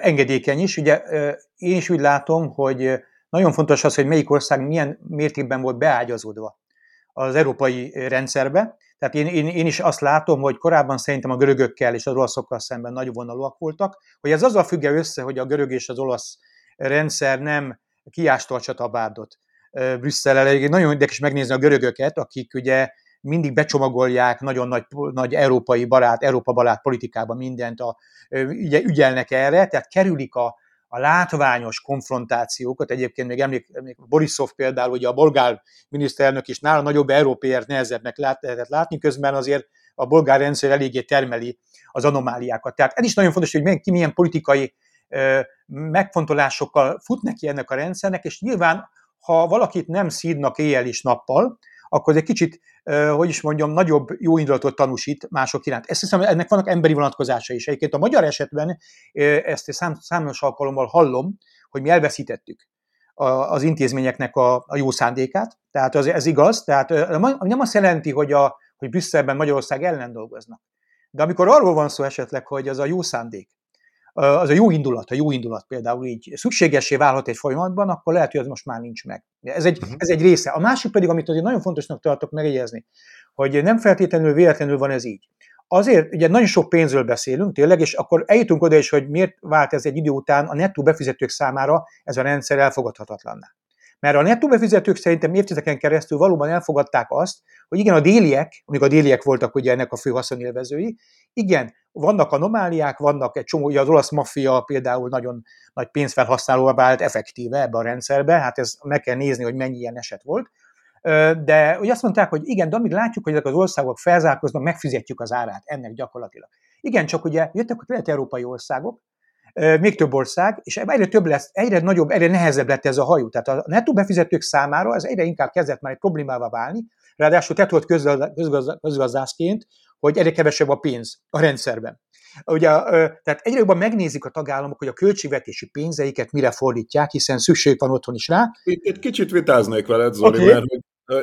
engedékeny is. Ugye én is úgy látom, hogy nagyon fontos az, hogy melyik ország milyen mértékben volt beágyazódva az európai rendszerbe. Tehát én, én, én is azt látom, hogy korábban szerintem a görögökkel és az olaszokkal szemben nagy vonalúak voltak, hogy ez azzal függ össze, hogy a görög és az olasz rendszer nem kiásta a csatabárdot Brüsszel Nagyon érdekes megnézni a görögöket, akik ugye mindig becsomagolják nagyon nagy, nagy európai barát, Európa barát politikában mindent, a, ügyelnek erre, tehát kerülik a, a látványos konfrontációkat, egyébként még emlék, Borisov például, ugye a bolgár miniszterelnök is nála nagyobb európért nehezebbnek lát, lehetett látni, közben azért a bolgár rendszer eléggé termeli az anomáliákat. Tehát ez is nagyon fontos, hogy ki milyen politikai megfontolásokkal fut neki ennek a rendszernek, és nyilván, ha valakit nem szídnak éjjel és nappal, akkor ez egy kicsit, hogy is mondjam, nagyobb jó indulatot tanúsít mások iránt. Ezt hiszem, ennek vannak emberi vonatkozása is. Egyébként a magyar esetben ezt szám, számos alkalommal hallom, hogy mi elveszítettük az intézményeknek a, a jó szándékát, tehát az, ez igaz, tehát nem azt jelenti, hogy, a, hogy Brüsszelben Magyarország ellen dolgoznak. De amikor arról van szó esetleg, hogy az a jó szándék, az a jó indulat, a jó indulat például így szükségesé válhat egy folyamatban, akkor lehet, hogy az most már nincs meg. Ez egy, uh-huh. ez egy része. A másik pedig, amit azért nagyon fontosnak tartok megjegyezni, hogy nem feltétlenül véletlenül van ez így. Azért, ugye nagyon sok pénzről beszélünk tényleg, és akkor eljutunk oda is, hogy miért vált ez egy idő után a nettó befizetők számára ez a rendszer elfogadhatatlanná. Mert a nettó befizetők szerintem évtizedeken keresztül valóban elfogadták azt, hogy igen, a déliek, amíg a déliek voltak ugye ennek a fő haszonélvezői, igen, vannak anomáliák, vannak egy csomó, ugye az olasz maffia például nagyon nagy pénzfelhasználóvá vált effektíve ebbe a rendszerbe, hát ez meg kell nézni, hogy mennyi ilyen eset volt. De ugye azt mondták, hogy igen, de amíg látjuk, hogy ezek az országok felzárkoznak, megfizetjük az árát ennek gyakorlatilag. Igen, csak ugye jöttek a kelet-európai országok, még több ország, és egyre több lesz, egyre nagyobb, egyre nehezebb lett ez a hajó. Tehát a nettó befizetők számára ez egyre inkább kezdett már egy problémává válni, ráadásul te tudod közgazdászként, hogy egyre kevesebb a pénz a rendszerben. Ugye, tehát egyre jobban megnézik a tagállamok, hogy a költségvetési pénzeiket mire fordítják, hiszen szükség van otthon is rá. Itt, kicsit vitáznék veled, Zoli, okay. mert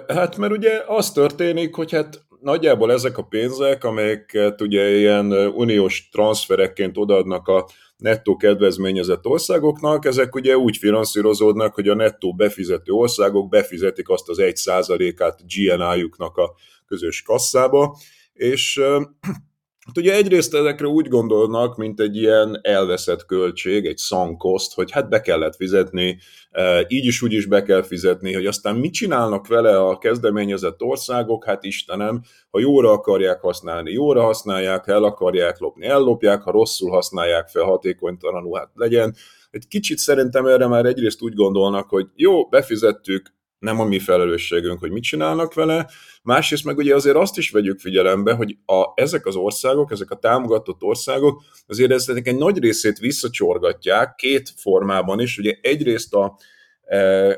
hát mert ugye az történik, hogy hát nagyjából ezek a pénzek, amelyeket ugye ilyen uniós transferekként odaadnak a nettó kedvezményezett országoknak, ezek ugye úgy finanszírozódnak, hogy a nettó befizető országok befizetik azt az egy százalékát GNI-juknak a közös kasszába, és Hát ugye egyrészt ezekre úgy gondolnak, mint egy ilyen elveszett költség, egy szankoszt, hogy hát be kellett fizetni, így is úgy is be kell fizetni, hogy aztán mit csinálnak vele a kezdeményezett országok, hát Istenem, ha jóra akarják használni, jóra használják, ha el akarják lopni, ellopják, ha rosszul használják fel hatékonytalanul, hát legyen. Egy kicsit szerintem erre már egyrészt úgy gondolnak, hogy jó, befizettük, nem a mi felelősségünk, hogy mit csinálnak vele, másrészt meg ugye azért azt is vegyük figyelembe, hogy a, ezek az országok, ezek a támogatott országok azért ezek egy nagy részét visszacsorgatják két formában is, ugye egyrészt a,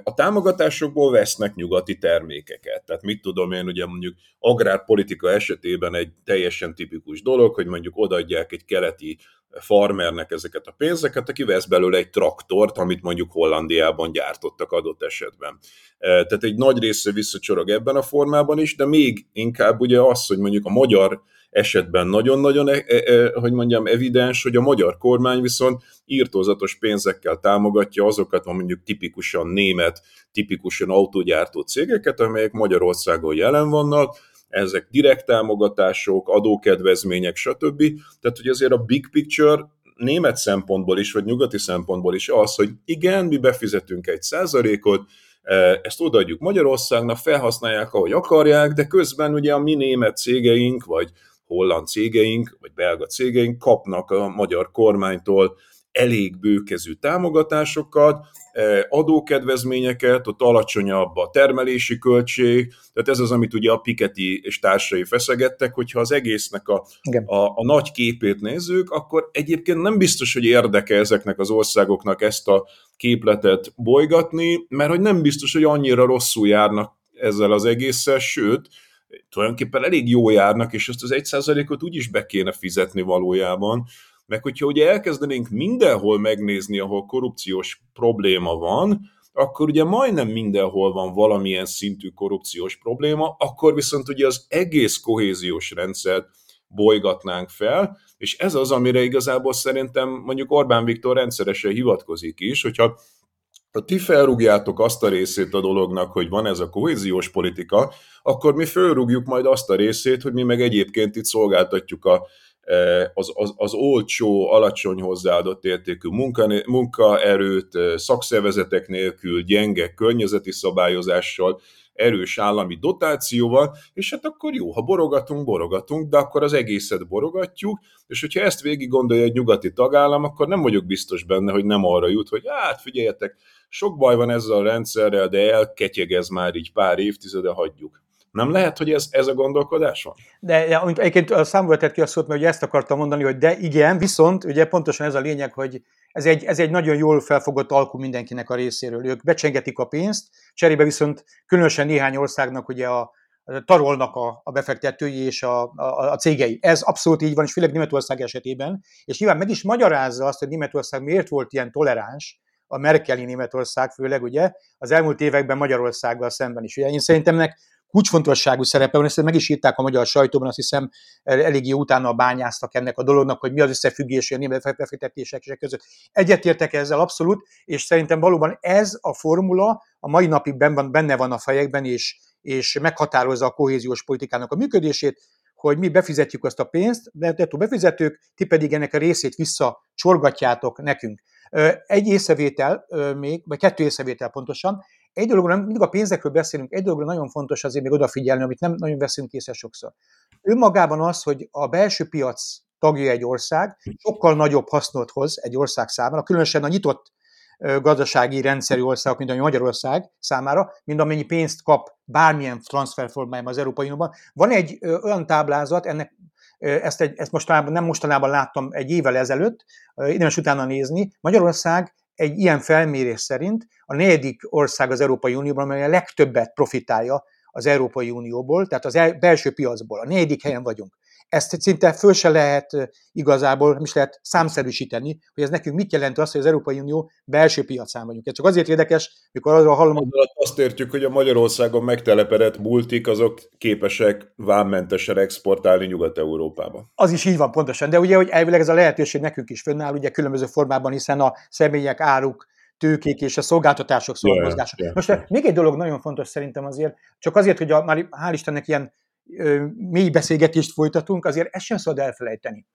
a támogatásokból vesznek nyugati termékeket. Tehát mit tudom én, ugye mondjuk agrárpolitika esetében egy teljesen tipikus dolog, hogy mondjuk odaadják egy keleti farmernek ezeket a pénzeket, aki vesz belőle egy traktort, amit mondjuk Hollandiában gyártottak adott esetben. Tehát egy nagy része visszacsorog ebben a formában is, de még inkább ugye az, hogy mondjuk a magyar esetben nagyon-nagyon, e, e, hogy mondjam, evidens, hogy a magyar kormány viszont írtózatos pénzekkel támogatja azokat, mondjuk tipikusan német, tipikusan autógyártó cégeket, amelyek Magyarországon jelen vannak, ezek direkt támogatások, adókedvezmények, stb. Tehát, hogy azért a big picture német szempontból is, vagy nyugati szempontból is az, hogy igen, mi befizetünk egy százalékot, ezt odaadjuk Magyarországnak, felhasználják, ahogy akarják, de közben ugye a mi német cégeink, vagy holland cégeink, vagy belga cégeink kapnak a magyar kormánytól elég bőkezű támogatásokat, e, adókedvezményeket, ott alacsonyabb a termelési költség, tehát ez az, amit ugye a Piketty és társai feszegettek, hogyha az egésznek a, a, a nagy képét nézzük, akkor egyébként nem biztos, hogy érdeke ezeknek az országoknak ezt a képletet bolygatni, mert hogy nem biztos, hogy annyira rosszul járnak ezzel az egésszel, sőt, tulajdonképpen elég jó járnak, és ezt az egy százalékot úgy is be kéne fizetni valójában, meg hogyha ugye elkezdenénk mindenhol megnézni, ahol korrupciós probléma van, akkor ugye majdnem mindenhol van valamilyen szintű korrupciós probléma, akkor viszont ugye az egész kohéziós rendszert bolygatnánk fel, és ez az, amire igazából szerintem mondjuk Orbán Viktor rendszeresen hivatkozik is, hogyha ha ti felrúgjátok azt a részét a dolognak, hogy van ez a kohéziós politika, akkor mi felrúgjuk majd azt a részét, hogy mi meg egyébként itt szolgáltatjuk a, e, az, az, az olcsó, alacsony hozzáadott értékű munka, munkaerőt, e, szakszervezetek nélkül, gyenge környezeti szabályozással, erős állami dotációval, és hát akkor jó, ha borogatunk, borogatunk, de akkor az egészet borogatjuk, és hogyha ezt végig gondolja egy nyugati tagállam, akkor nem vagyok biztos benne, hogy nem arra jut, hogy hát figyeljetek, sok baj van ezzel a rendszerrel, de elketyegez már így pár évtizede, hagyjuk. Nem lehet, hogy ez, ez a gondolkodás van? De ja, egyébként a számból tett ki a szót, mert ugye ezt akartam mondani, hogy de igen, viszont ugye pontosan ez a lényeg, hogy ez egy, ez egy nagyon jól felfogott alkú mindenkinek a részéről. Ők becsengetik a pénzt, cserébe viszont különösen néhány országnak ugye a, tarolnak a, a befektetői és a, a, a cégei. Ez abszolút így van, és főleg Németország esetében. És nyilván meg is magyarázza azt, hogy Németország miért volt ilyen toleráns, a Merkeli Németország főleg, ugye, az elmúlt években Magyarországgal szemben is. Ugye én szerintem nek kulcsfontosságú szerepe van, ezt meg is írták a magyar sajtóban, azt hiszem eléggé utána bányáztak ennek a dolognak, hogy mi az összefüggés a német befektetések között. Egyetértek ezzel abszolút, és szerintem valóban ez a formula a mai napig benne van a fejekben, és, és meghatározza a kohéziós politikának a működését, hogy mi befizetjük azt a pénzt, de befizetők, ti pedig ennek a részét visszacsorgatjátok nekünk. Egy észrevétel még, vagy kettő észrevétel pontosan, egy dologról, mindig a pénzekről beszélünk, egy dologról nagyon fontos azért még odafigyelni, amit nem nagyon veszünk észre sokszor. Önmagában az, hogy a belső piac tagja egy ország, sokkal nagyobb hasznot hoz egy ország számára, különösen a nyitott gazdasági rendszerű országok, mint a Magyarország számára, mint amennyi pénzt kap bármilyen transferformájában az Európai Unióban. Van egy olyan táblázat, ennek ezt, egy, ezt mostanában, nem mostanában láttam egy évvel ezelőtt, érdemes utána nézni. Magyarország egy ilyen felmérés szerint a negyedik ország az Európai Unióban, amely a legtöbbet profitálja az Európai Unióból, tehát az belső piacból. A negyedik helyen vagyunk. Ezt szinte föl se lehet igazából, nem is lehet számszerűsíteni, hogy ez nekünk mit jelent az, hogy az Európai Unió belső piacán vagyunk. Ez csak azért érdekes, mikor arról hallom, hogy... Azt értjük, hogy a Magyarországon megtelepedett multik, azok képesek vámmentesen exportálni Nyugat-Európába. Az is így van pontosan, de ugye, hogy elvileg ez a lehetőség nekünk is fönnáll, ugye különböző formában, hiszen a személyek, áruk, tőkék és a szolgáltatások yeah. Most még egy dolog nagyon fontos szerintem azért, csak azért, hogy a, már hál' Istennek ilyen mély beszélgetést folytatunk, azért ezt sem szabad elfelejteni,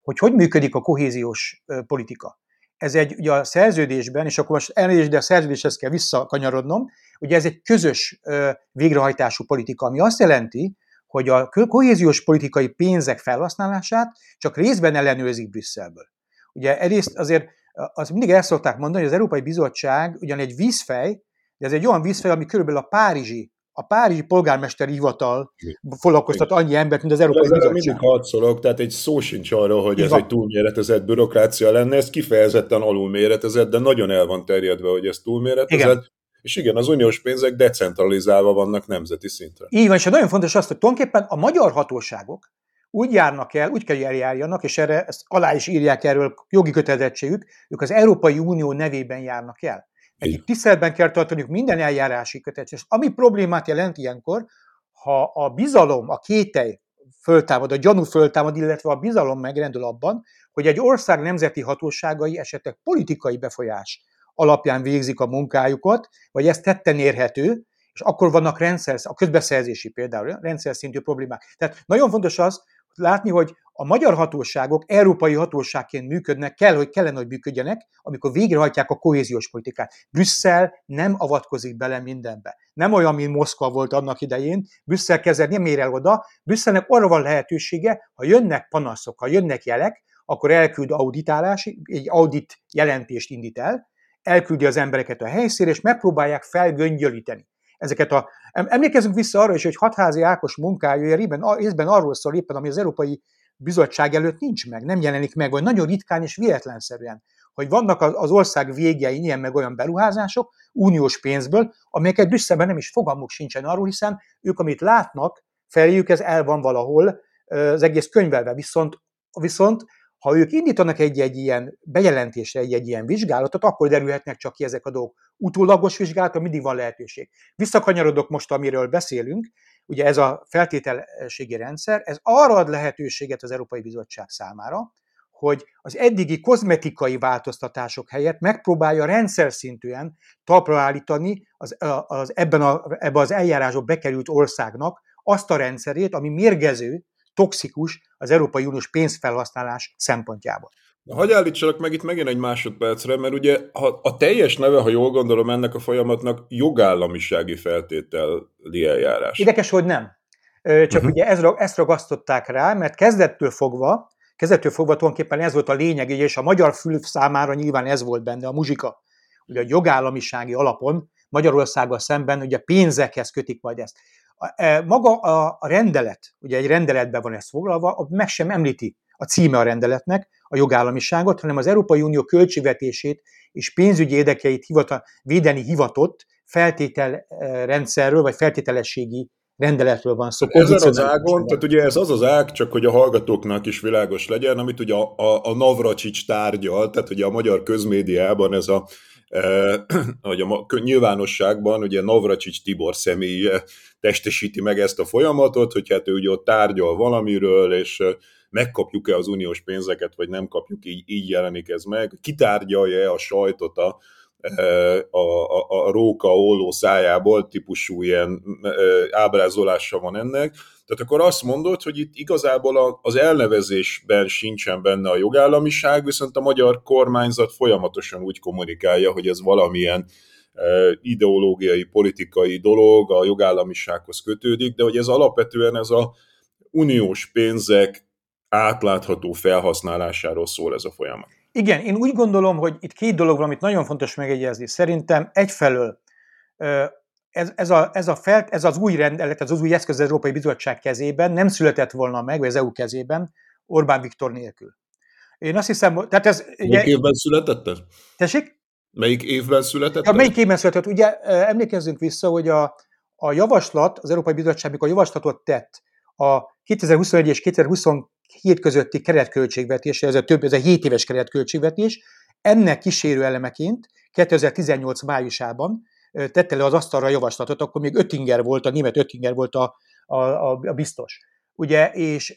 hogy hogy működik a kohéziós politika. Ez egy, ugye a szerződésben, és akkor most elnézést, de a szerződéshez kell visszakanyarodnom, ugye ez egy közös végrehajtású politika, ami azt jelenti, hogy a kohéziós politikai pénzek felhasználását csak részben ellenőrzik Brüsszelből. Ugye egyrészt azért azt mindig el szokták mondani, hogy az Európai Bizottság ugyan egy vízfej, de ez egy olyan vízfej, ami körülbelül a párizsi a Párizsi Polgármesteri Hivatal foglalkoztat annyi embert, mint az Európai Bizottság. mindig harcolok, tehát egy szó sincs arra, hogy ez egy túlméretezett bürokrácia lenne, ez kifejezetten alulméretezett, de nagyon el van terjedve, hogy ez túlméretezett. Igen. És igen, az uniós pénzek decentralizálva vannak nemzeti szintre. Így van, és nagyon fontos azt, hogy tulajdonképpen a magyar hatóságok úgy járnak el, úgy kell eljárjanak, és erre ezt alá is írják erről jogi kötelezettségük, ők az Európai Unió nevében járnak el. Nekik tiszteletben kell tartaniuk minden eljárási kötelezettséget. Ami problémát jelent ilyenkor, ha a bizalom, a kételj föltámad, a gyanú föltámad, illetve a bizalom megrendül abban, hogy egy ország nemzeti hatóságai esetleg politikai befolyás alapján végzik a munkájukat, vagy ez tetten érhető, és akkor vannak rendszer, a közbeszerzési például rendszer szintű problémák. Tehát nagyon fontos az, látni, hogy a magyar hatóságok európai hatóságként működnek, kell, hogy kellene, hogy működjenek, amikor végrehajtják a kohéziós politikát. Brüsszel nem avatkozik bele mindenbe. Nem olyan, mint Moszkva volt annak idején. Brüsszel kezel nem ér el oda. Brüsszelnek arra van lehetősége, ha jönnek panaszok, ha jönnek jelek, akkor elküld auditálás, egy audit jelentést indít el, elküldi az embereket a helyszínre, és megpróbálják felgöngyölíteni ezeket a... Emlékezünk vissza arra is, hogy hatházi Ákos munkája részben arról szól éppen, ami az Európai Bizottság előtt nincs meg, nem jelenik meg, vagy nagyon ritkán és véletlenszerűen, hogy vannak az ország végein ilyen meg olyan beruházások, uniós pénzből, amelyeket Brüsszelben nem is fogalmuk sincsen arról, hiszen ők, amit látnak, feléjük ez el van valahol, az egész könyvelve, viszont, viszont ha ők indítanak egy-egy ilyen bejelentésre, egy-egy ilyen vizsgálatot, akkor derülhetnek csak ki ezek a dolgok. Utólagos vizsgálatra mindig van lehetőség. Visszakanyarodok most, amiről beszélünk, ugye ez a feltételségi rendszer, ez arra ad lehetőséget az Európai Bizottság számára, hogy az eddigi kozmetikai változtatások helyett megpróbálja rendszer szintűen talpra állítani az, az ebben, a, ebben az eljárások bekerült országnak azt a rendszerét, ami mérgező toxikus az Európai Uniós pénzfelhasználás szempontjából. Hagyj állítsalak meg itt megint egy másodpercre, mert ugye ha a teljes neve, ha jól gondolom, ennek a folyamatnak jogállamisági feltételi eljárás. Érdekes, hogy nem. Csak uh-huh. ugye ez, ezt ragasztották rá, mert kezdettől fogva, kezdettől fogva tulajdonképpen ez volt a lényeg, és a magyar fülöp számára nyilván ez volt benne, a muzsika. Ugye a jogállamisági alapon Magyarországgal szemben ugye pénzekhez kötik majd ezt. E, maga a rendelet, ugye egy rendeletben van ez foglalva, meg sem említi a címe a rendeletnek, a jogállamiságot, hanem az Európai Unió költségvetését és pénzügyi érdekeit hivata, védeni hivatott feltételrendszerről, vagy feltételességi rendeletről van szó. Ezen az ágon, tehát ugye ez az az ág, csak hogy a hallgatóknak is világos legyen, amit ugye a, a, a Navracsics tárgyal, tehát ugye a magyar közmédiában ez a hogy a nyilvánosságban ugye Navracsics Tibor személye testesíti meg ezt a folyamatot, hogy hát ő ugye ott tárgyal valamiről, és megkapjuk-e az uniós pénzeket, vagy nem kapjuk, így, így jelenik ez meg, kitárgyalja-e a sajtot a, a, a, a róka olló szájából, típusú ilyen ábrázolása van ennek, tehát akkor azt mondod, hogy itt igazából az elnevezésben sincsen benne a jogállamiság, viszont a magyar kormányzat folyamatosan úgy kommunikálja, hogy ez valamilyen ideológiai, politikai dolog, a jogállamisághoz kötődik, de hogy ez alapvetően ez a uniós pénzek átlátható felhasználásáról szól ez a folyamat. Igen, én úgy gondolom, hogy itt két dolog van, amit nagyon fontos megegyezni. Szerintem egyfelől ez, ez, a, ez, a felt, ez az új rendelet, ez az új eszköz az Európai Bizottság kezében nem született volna meg, vagy az EU kezében Orbán Viktor nélkül. Én azt hiszem, tehát ez... Melyik ugye, évben született ez? Tessék? Melyik évben született? Ja, melyik évben született? Ugye emlékezzünk vissza, hogy a, a javaslat, az Európai Bizottság, mikor javaslatot tett a 2021 és 2027 közötti keretköltségvetés, ez a több, ez a 7 éves keretköltségvetés, ennek kísérő elemeként 2018 májusában tette le az asztalra a javaslatot, akkor még Öttinger volt, a német Öttinger volt a, a, a, a biztos. Ugye, és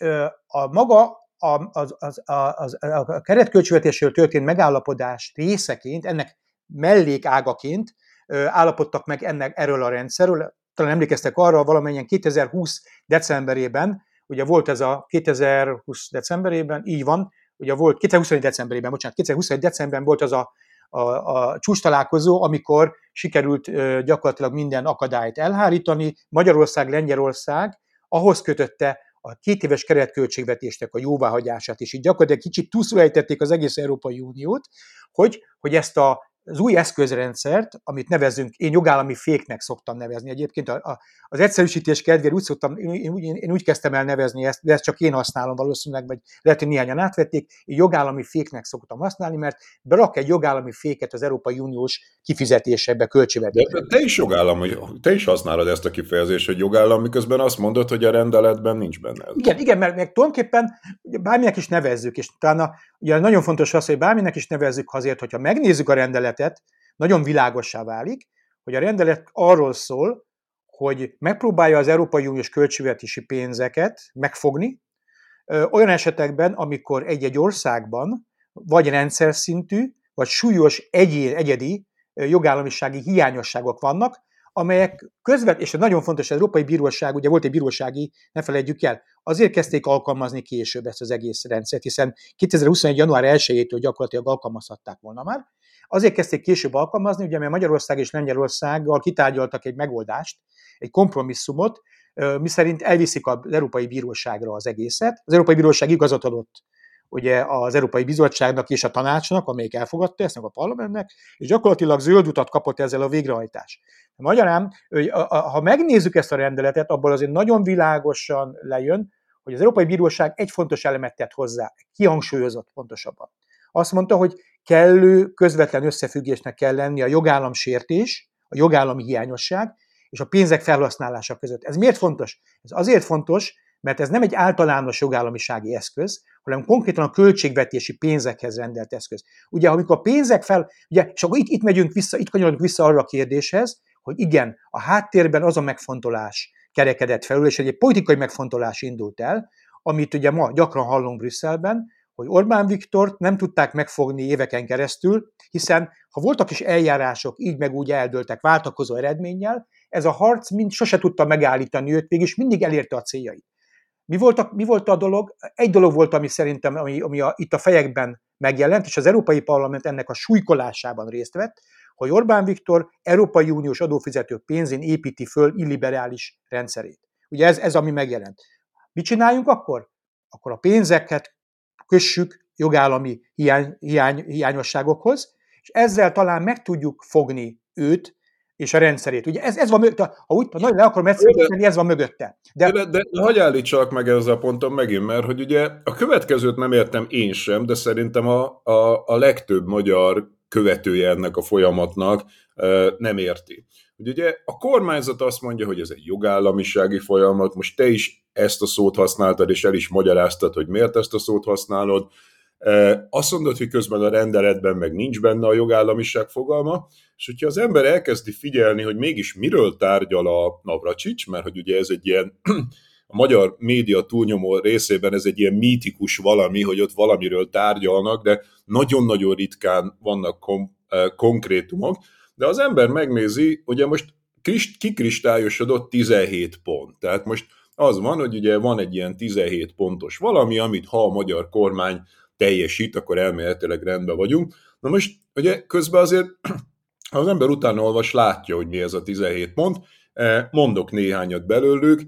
a maga a, az, az, az, a keretköltségvetésről történt megállapodás részeként, ennek mellékágaként állapodtak meg ennek erről a rendszerről. Talán emlékeztek arra, valamennyien 2020 decemberében, ugye volt ez a 2020 decemberében, így van, ugye volt 2021 decemberében, bocsánat, 2021 decemberben volt az a a, a csúcs amikor sikerült gyakorlatilag minden akadályt elhárítani. Magyarország, Lengyelország ahhoz kötötte a két éves keretköltségvetésnek a jóváhagyását, és így gyakorlatilag kicsit túlszulejtették az egész Európai Uniót, hogy, hogy ezt a az új eszközrendszert, amit nevezünk, én jogállami féknek szoktam nevezni egyébként, a, a, az egyszerűsítés kedvéért úgy szoktam, én, én, úgy, én úgy kezdtem el nevezni ezt, de ezt csak én használom valószínűleg, vagy lehet, hogy néhányan átvették, én jogállami féknek szoktam használni, mert berak egy jogállami féket az Európai Uniós kifizetésekbe, költségvetésbe. De te is jogállami, te is használod ezt a kifejezést, hogy jogállam, miközben azt mondod, hogy a rendeletben nincs benne. Ez. Igen, igen, mert meg tulajdonképpen bárminek is nevezzük, és utána ugye nagyon fontos az, hogy bárminek is nevezzük azért, hogyha megnézzük a rendeletet, nagyon világossá válik, hogy a rendelet arról szól, hogy megpróbálja az Európai Uniós költségvetési pénzeket megfogni, olyan esetekben, amikor egy-egy országban vagy rendszer szintű, vagy súlyos egyén, egyedi jogállamisági hiányosságok vannak, amelyek közvet, és nagyon fontos, az Európai Bíróság, ugye volt egy bírósági, ne felejtjük el, azért kezdték alkalmazni később ezt az egész rendszert, hiszen 2021. január 1-től gyakorlatilag alkalmazhatták volna már. Azért kezdték később alkalmazni, ugye mert Magyarország és Lengyelországgal kitárgyaltak egy megoldást, egy kompromisszumot, miszerint elviszik az Európai Bíróságra az egészet. Az Európai Bíróság igazat adott ugye az Európai Bizottságnak és a tanácsnak, amelyik elfogadta ezt, a parlamentnek, és gyakorlatilag zöld utat kapott ezzel a végrehajtás. Magyarán, ha megnézzük ezt a rendeletet, abból azért nagyon világosan lejön, hogy az Európai Bíróság egy fontos elemet tett hozzá, kihangsúlyozott pontosabban. Azt mondta, hogy kellő, közvetlen összefüggésnek kell lenni a jogállam sértés, a jogállami hiányosság és a pénzek felhasználása között. Ez miért fontos? Ez azért fontos, mert ez nem egy általános jogállamisági eszköz, hanem konkrétan a költségvetési pénzekhez rendelt eszköz. Ugye, amikor a pénzek fel, ugye, és akkor itt, itt megyünk vissza, itt kanyarodunk vissza arra a kérdéshez, hogy igen, a háttérben az a megfontolás kerekedett felül, és egy politikai megfontolás indult el, amit ugye ma gyakran hallunk Brüsszelben, hogy Orbán Viktort nem tudták megfogni éveken keresztül, hiszen ha voltak is eljárások, így meg úgy eldőltek váltakozó eredménnyel, ez a harc mind sose tudta megállítani őt, mégis mindig elérte a céljait. Mi volt a, mi volt a dolog? Egy dolog volt, ami szerintem ami, ami a, itt a fejekben megjelent, és az Európai Parlament ennek a súlykolásában részt vett, hogy Orbán Viktor Európai Uniós adófizetők pénzén építi föl illiberális rendszerét. Ugye ez, ez ami megjelent. Mit csináljunk akkor? Akkor a pénzeket kössük jogállami hiány, hiány, hiányosságokhoz, és ezzel talán meg tudjuk fogni őt, és a rendszerét. Ugye ez, ez van mögötte, ha úgy nagyon le akarom egyszerűen, ez van mögötte. De, de, de, de hagyj állítsalak meg ezzel a ponton megint, mert hogy ugye a következőt nem értem én sem, de szerintem a, a, a legtöbb magyar követője ennek a folyamatnak nem érti. Hogy ugye a kormányzat azt mondja, hogy ez egy jogállamisági folyamat, most te is ezt a szót használtad, és el is magyaráztad, hogy miért ezt a szót használod, azt mondod, hogy közben a rendeletben meg nincs benne a jogállamiság fogalma, és hogyha az ember elkezdi figyelni, hogy mégis miről tárgyal a Navracsics, mert hogy ugye ez egy ilyen a magyar média túlnyomó részében ez egy ilyen mítikus valami, hogy ott valamiről tárgyalnak, de nagyon-nagyon ritkán vannak kom- konkrétumok, de az ember megnézi, ugye most kikristályosodott 17 pont. Tehát most az van, hogy ugye van egy ilyen 17 pontos valami, amit ha a magyar kormány teljesít, akkor elméletileg rendben vagyunk. Na most ugye közben azért, ha az ember utána olvas, látja, hogy mi ez a 17 pont, e, mondok néhányat belőlük,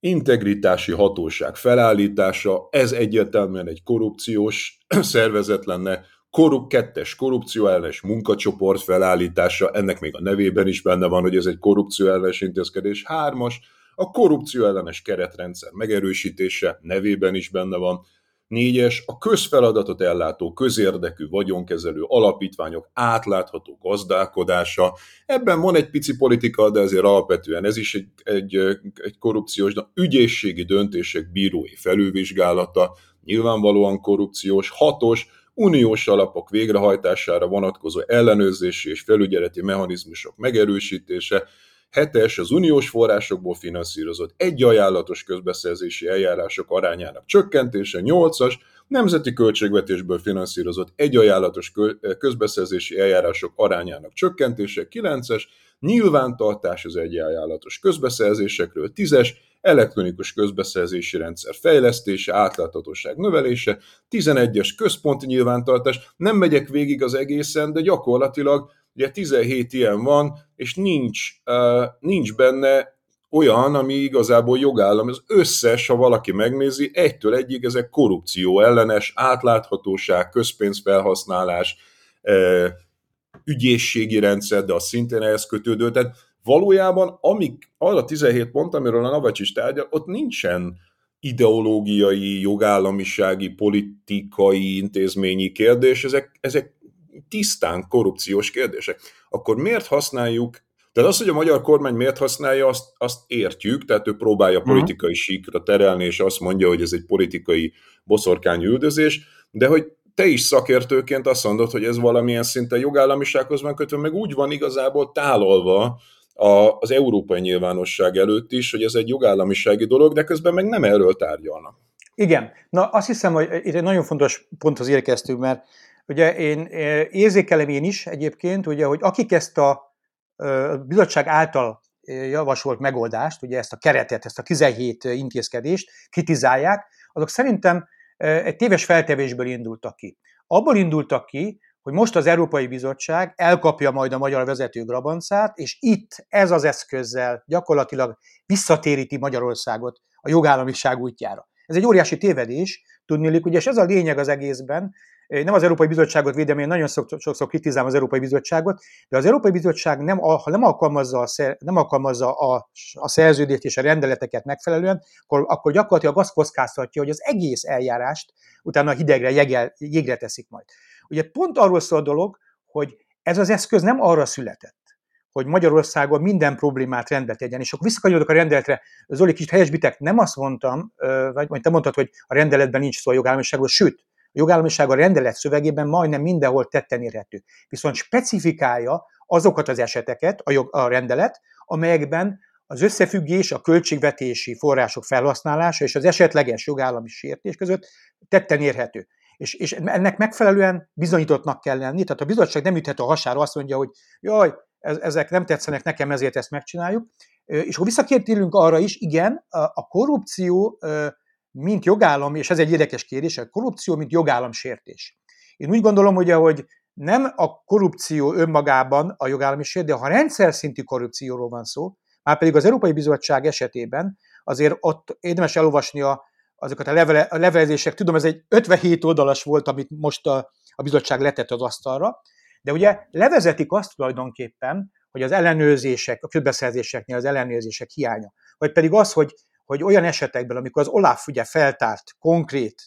integritási hatóság felállítása, ez egyértelműen egy korrupciós szervezet lenne, korrup, kettes korrupció ellenes munkacsoport felállítása, ennek még a nevében is benne van, hogy ez egy korrupció ellenes intézkedés, hármas, a korrupció ellenes keretrendszer megerősítése nevében is benne van, Négyes, a közfeladatot ellátó közérdekű vagyonkezelő alapítványok átlátható gazdálkodása. Ebben van egy pici politika, de azért alapvetően ez is egy, egy, egy korrupciós, de ügyészségi döntések bírói felülvizsgálata, nyilvánvalóan korrupciós. Hatos, uniós alapok végrehajtására vonatkozó ellenőrzési és felügyeleti mechanizmusok megerősítése, Hetes az uniós forrásokból finanszírozott egy közbeszerzési eljárások arányának csökkentése. Nyolcas nemzeti költségvetésből finanszírozott egy ajánlatos közbeszerzési eljárások arányának csökkentése. Kilences nyilvántartás az egy ajánlatos közbeszerzésekről. Tízes elektronikus közbeszerzési rendszer fejlesztése, átláthatóság növelése, 11-es központi nyilvántartás, nem megyek végig az egészen, de gyakorlatilag Ugye 17 ilyen van, és nincs, nincs benne olyan, ami igazából jogállam, az összes, ha valaki megnézi, egytől egyig ezek korrupció ellenes, átláthatóság, közpénzfelhasználás, ügyészségi rendszer, de az szintén ehhez kötődő. Tehát valójában amik, arra 17 pont, amiről a Navacsis tárgyal, ott nincsen ideológiai, jogállamisági, politikai, intézményi kérdés, ezek, ezek tisztán korrupciós kérdések. Akkor miért használjuk tehát az, hogy a magyar kormány miért használja, azt, azt értjük, tehát ő próbálja mhm. politikai síkra terelni, és azt mondja, hogy ez egy politikai boszorkány üldözés, de hogy te is szakértőként azt mondod, hogy ez valamilyen szinten jogállamisághoz van kötve, meg úgy van igazából tálalva a, az európai nyilvánosság előtt is, hogy ez egy jogállamisági dolog, de közben meg nem erről tárgyalnak. Igen. Na azt hiszem, hogy itt egy nagyon fontos ponthoz érkeztünk, mert Ugye én érzékelem én is egyébként, ugye, hogy akik ezt a bizottság által javasolt megoldást, ugye ezt a keretet, ezt a 17 intézkedést kritizálják, azok szerintem egy téves feltevésből indultak ki. Abból indultak ki, hogy most az Európai Bizottság elkapja majd a magyar vezető grabancát, és itt ez az eszközzel gyakorlatilag visszatéríti Magyarországot a jogállamiság útjára. Ez egy óriási tévedés, tudnélik, ugye, és ez a lényeg az egészben, nem az Európai Bizottságot védem, én nagyon sokszor kritizálom az Európai Bizottságot, de az Európai Bizottság nem, ha nem alkalmazza, a, nem alkalmazza a, a szerződést és a rendeleteket megfelelően, akkor, akkor gyakorlatilag azt kockáztatja, hogy az egész eljárást utána hidegre, jegel, jégre teszik majd. Ugye pont arról szól a dolog, hogy ez az eszköz nem arra született, hogy Magyarországon minden problémát rendbe tegyen. És akkor visszakanyarodok a rendeletre. Zoli, kicsit helyesbitek, nem azt mondtam, vagy te mondtad, hogy a rendeletben nincs szó a jogállamiságról, sőt, a jogállamiság a rendelet szövegében majdnem mindenhol tetten érhető. Viszont specifikálja azokat az eseteket, a, jog, a rendelet, amelyekben az összefüggés a költségvetési források felhasználása és az esetleges jogállami sértés között tetten érhető és, és ennek megfelelően bizonyítottnak kell lenni, tehát a bizottság nem üthet a hasára, azt mondja, hogy jaj, ezek nem tetszenek nekem, ezért ezt megcsináljuk. És akkor visszakértélünk arra is, igen, a korrupció, mint jogállam, és ez egy érdekes kérdés, a korrupció, mint sértés. Én úgy gondolom, hogy ahogy nem a korrupció önmagában a jogállami sértés, de ha rendszer szintű korrupcióról van szó, már pedig az Európai Bizottság esetében azért ott érdemes elolvasni a azokat a, levele, a levelezések, tudom, ez egy 57 oldalas volt, amit most a, a bizottság letett az asztalra, de ugye levezetik azt tulajdonképpen, hogy az ellenőrzések, a közbeszerzéseknél az ellenőrzések hiánya, vagy pedig az, hogy, hogy olyan esetekben, amikor az OLAF ugye feltárt konkrét,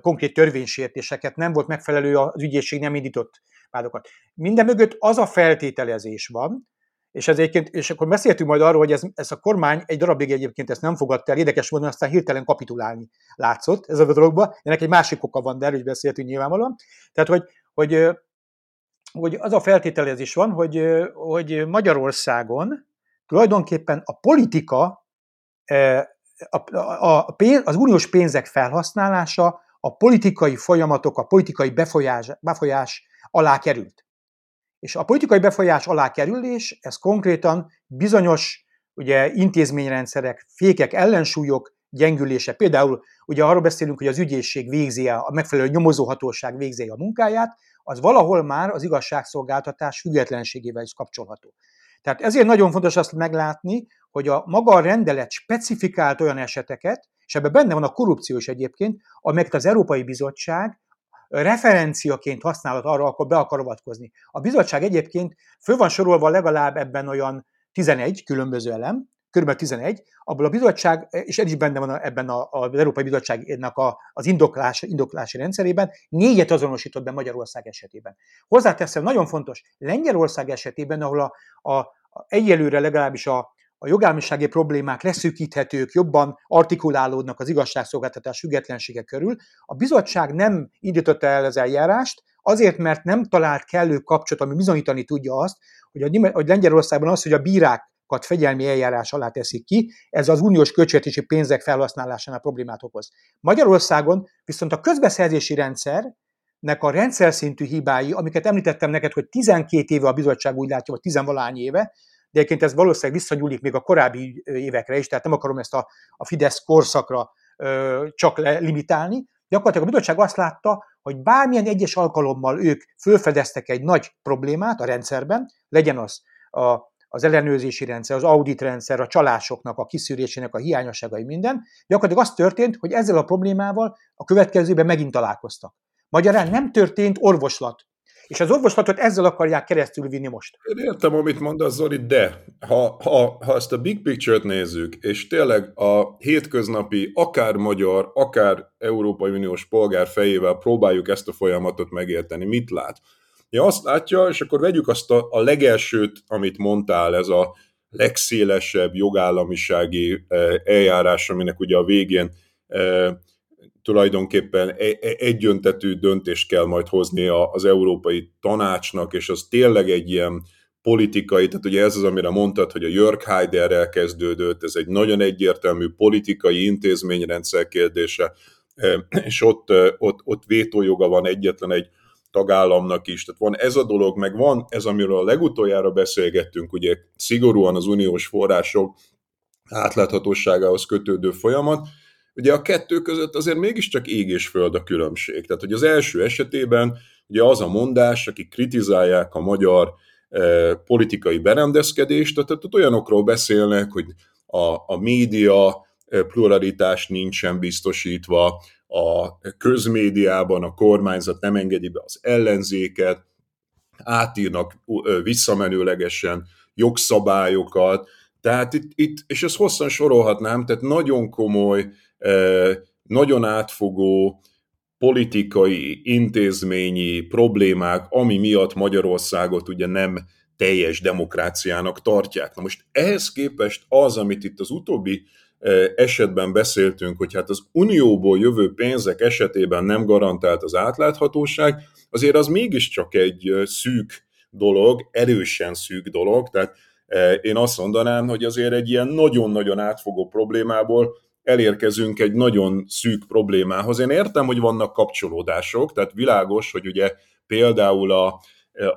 konkrét törvénysértéseket, nem volt megfelelő az ügyészség, nem indított vádokat. Minden mögött az a feltételezés van, és, ez és akkor beszéltünk majd arról, hogy ez, ez a kormány egy darabig egyébként ezt nem fogadta el, érdekes módon aztán hirtelen kapitulálni látszott ez a dologba. Ennek egy másik oka van, de erről is beszéltünk nyilvánvalóan. Tehát, hogy, hogy, hogy az a feltételezés van, hogy, hogy Magyarországon tulajdonképpen a politika, a, a, a pénz, az uniós pénzek felhasználása a politikai folyamatok, a politikai befolyás, befolyás alá került. És a politikai befolyás alá kerülés, ez konkrétan bizonyos ugye, intézményrendszerek, fékek, ellensúlyok gyengülése. Például ugye arról beszélünk, hogy az ügyészség végzi a megfelelő nyomozóhatóság végzi a munkáját, az valahol már az igazságszolgáltatás függetlenségével is kapcsolható. Tehát ezért nagyon fontos azt meglátni, hogy a maga a rendelet specifikált olyan eseteket, és ebben benne van a korrupció is egyébként, amelyeket az Európai Bizottság referenciaként használhat arra, akkor be akar avatkozni. A bizottság egyébként föl van sorolva legalább ebben olyan 11 különböző elem, kb. 11, abból a bizottság, és ez is benne van ebben a, az Európai Bizottságnak a, az indoklás, indoklási rendszerében, négyet azonosított be Magyarország esetében. Hozzáteszem, nagyon fontos, Lengyelország esetében, ahol a, a, a egyelőre legalábbis a, a jogállamisági problémák leszűkíthetők, jobban artikulálódnak az igazságszolgáltatás függetlensége körül. A bizottság nem indította el az eljárást, azért, mert nem talált kellő kapcsot, ami bizonyítani tudja azt, hogy, a, hogy Lengyelországban az, hogy a bírákat fegyelmi eljárás alá teszik ki, ez az uniós költségvetési pénzek felhasználásánál problémát okoz. Magyarországon viszont a közbeszerzési rendszer, nek a rendszer szintű hibái, amiket említettem neked, hogy 12 éve a bizottság úgy látja, vagy 10 éve, de egyébként ez valószínűleg visszanyúlik még a korábbi évekre is, tehát nem akarom ezt a, a Fidesz korszakra ö, csak limitálni. Gyakorlatilag a bizottság azt látta, hogy bármilyen egyes alkalommal ők fölfedeztek egy nagy problémát a rendszerben, legyen az a, az ellenőrzési rendszer, az audit rendszer, a csalásoknak a kiszűrésének a hiányosságai minden, gyakorlatilag az történt, hogy ezzel a problémával a következőben megint találkoztak. Magyarán nem történt orvoslat és az orvoslatot ezzel akarják keresztül vinni most. Én értem, amit mondasz, Zoli, de ha, ha, ha ezt a big picture-t nézzük, és tényleg a hétköznapi, akár magyar, akár Európai Uniós polgár fejével próbáljuk ezt a folyamatot megérteni, mit lát? Ja, azt látja, és akkor vegyük azt a, a legelsőt, amit mondtál, ez a legszélesebb jogállamisági eh, eljárás, aminek ugye a végén eh, tulajdonképpen e, e, egyöntetű döntést kell majd hozni az Európai Tanácsnak, és az tényleg egy ilyen politikai, tehát ugye ez az, amire mondtad, hogy a Jörg Haiderrel kezdődött, ez egy nagyon egyértelmű politikai intézményrendszer kérdése, e, és ott, ott, ott vétójoga van egyetlen egy tagállamnak is. Tehát van ez a dolog, meg van ez, amiről a legutoljára beszélgettünk, ugye szigorúan az uniós források átláthatóságához kötődő folyamat, ugye a kettő között azért mégiscsak ég és föld a különbség. Tehát, hogy az első esetében ugye az a mondás, akik kritizálják a magyar eh, politikai berendezkedést, tehát, tehát olyanokról beszélnek, hogy a, a média eh, pluralitás nincsen biztosítva, a közmédiában a kormányzat nem engedi be az ellenzéket, átírnak visszamenőlegesen jogszabályokat, tehát itt, itt, és ezt hosszan sorolhatnám, tehát nagyon komoly, nagyon átfogó politikai, intézményi problémák, ami miatt Magyarországot ugye nem teljes demokráciának tartják. Na most ehhez képest az, amit itt az utóbbi esetben beszéltünk, hogy hát az unióból jövő pénzek esetében nem garantált az átláthatóság, azért az mégiscsak egy szűk dolog, erősen szűk dolog, tehát én azt mondanám, hogy azért egy ilyen nagyon-nagyon átfogó problémából elérkezünk egy nagyon szűk problémához. Én értem, hogy vannak kapcsolódások, tehát világos, hogy ugye például a,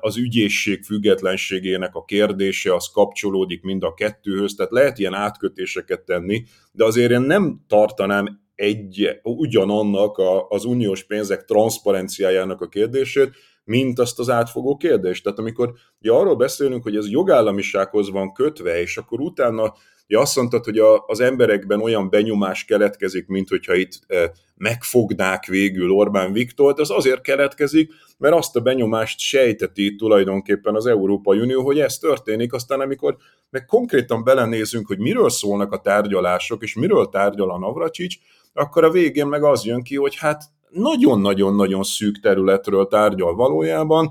az ügyészség függetlenségének a kérdése az kapcsolódik mind a kettőhöz, tehát lehet ilyen átkötéseket tenni, de azért én nem tartanám egy, ugyanannak a, az uniós pénzek transzparenciájának a kérdését, mint azt az átfogó kérdést. Tehát amikor ugye arról beszélünk, hogy ez jogállamisághoz van kötve, és akkor utána ugye azt mondtad, hogy a, az emberekben olyan benyomás keletkezik, mint hogyha itt e, megfognák végül Orbán Viktort, az azért keletkezik, mert azt a benyomást sejteti tulajdonképpen az Európai Unió, hogy ez történik, aztán amikor meg konkrétan belenézünk, hogy miről szólnak a tárgyalások, és miről tárgyal a Navracsics, akkor a végén meg az jön ki, hogy hát nagyon-nagyon-nagyon szűk területről tárgyal valójában,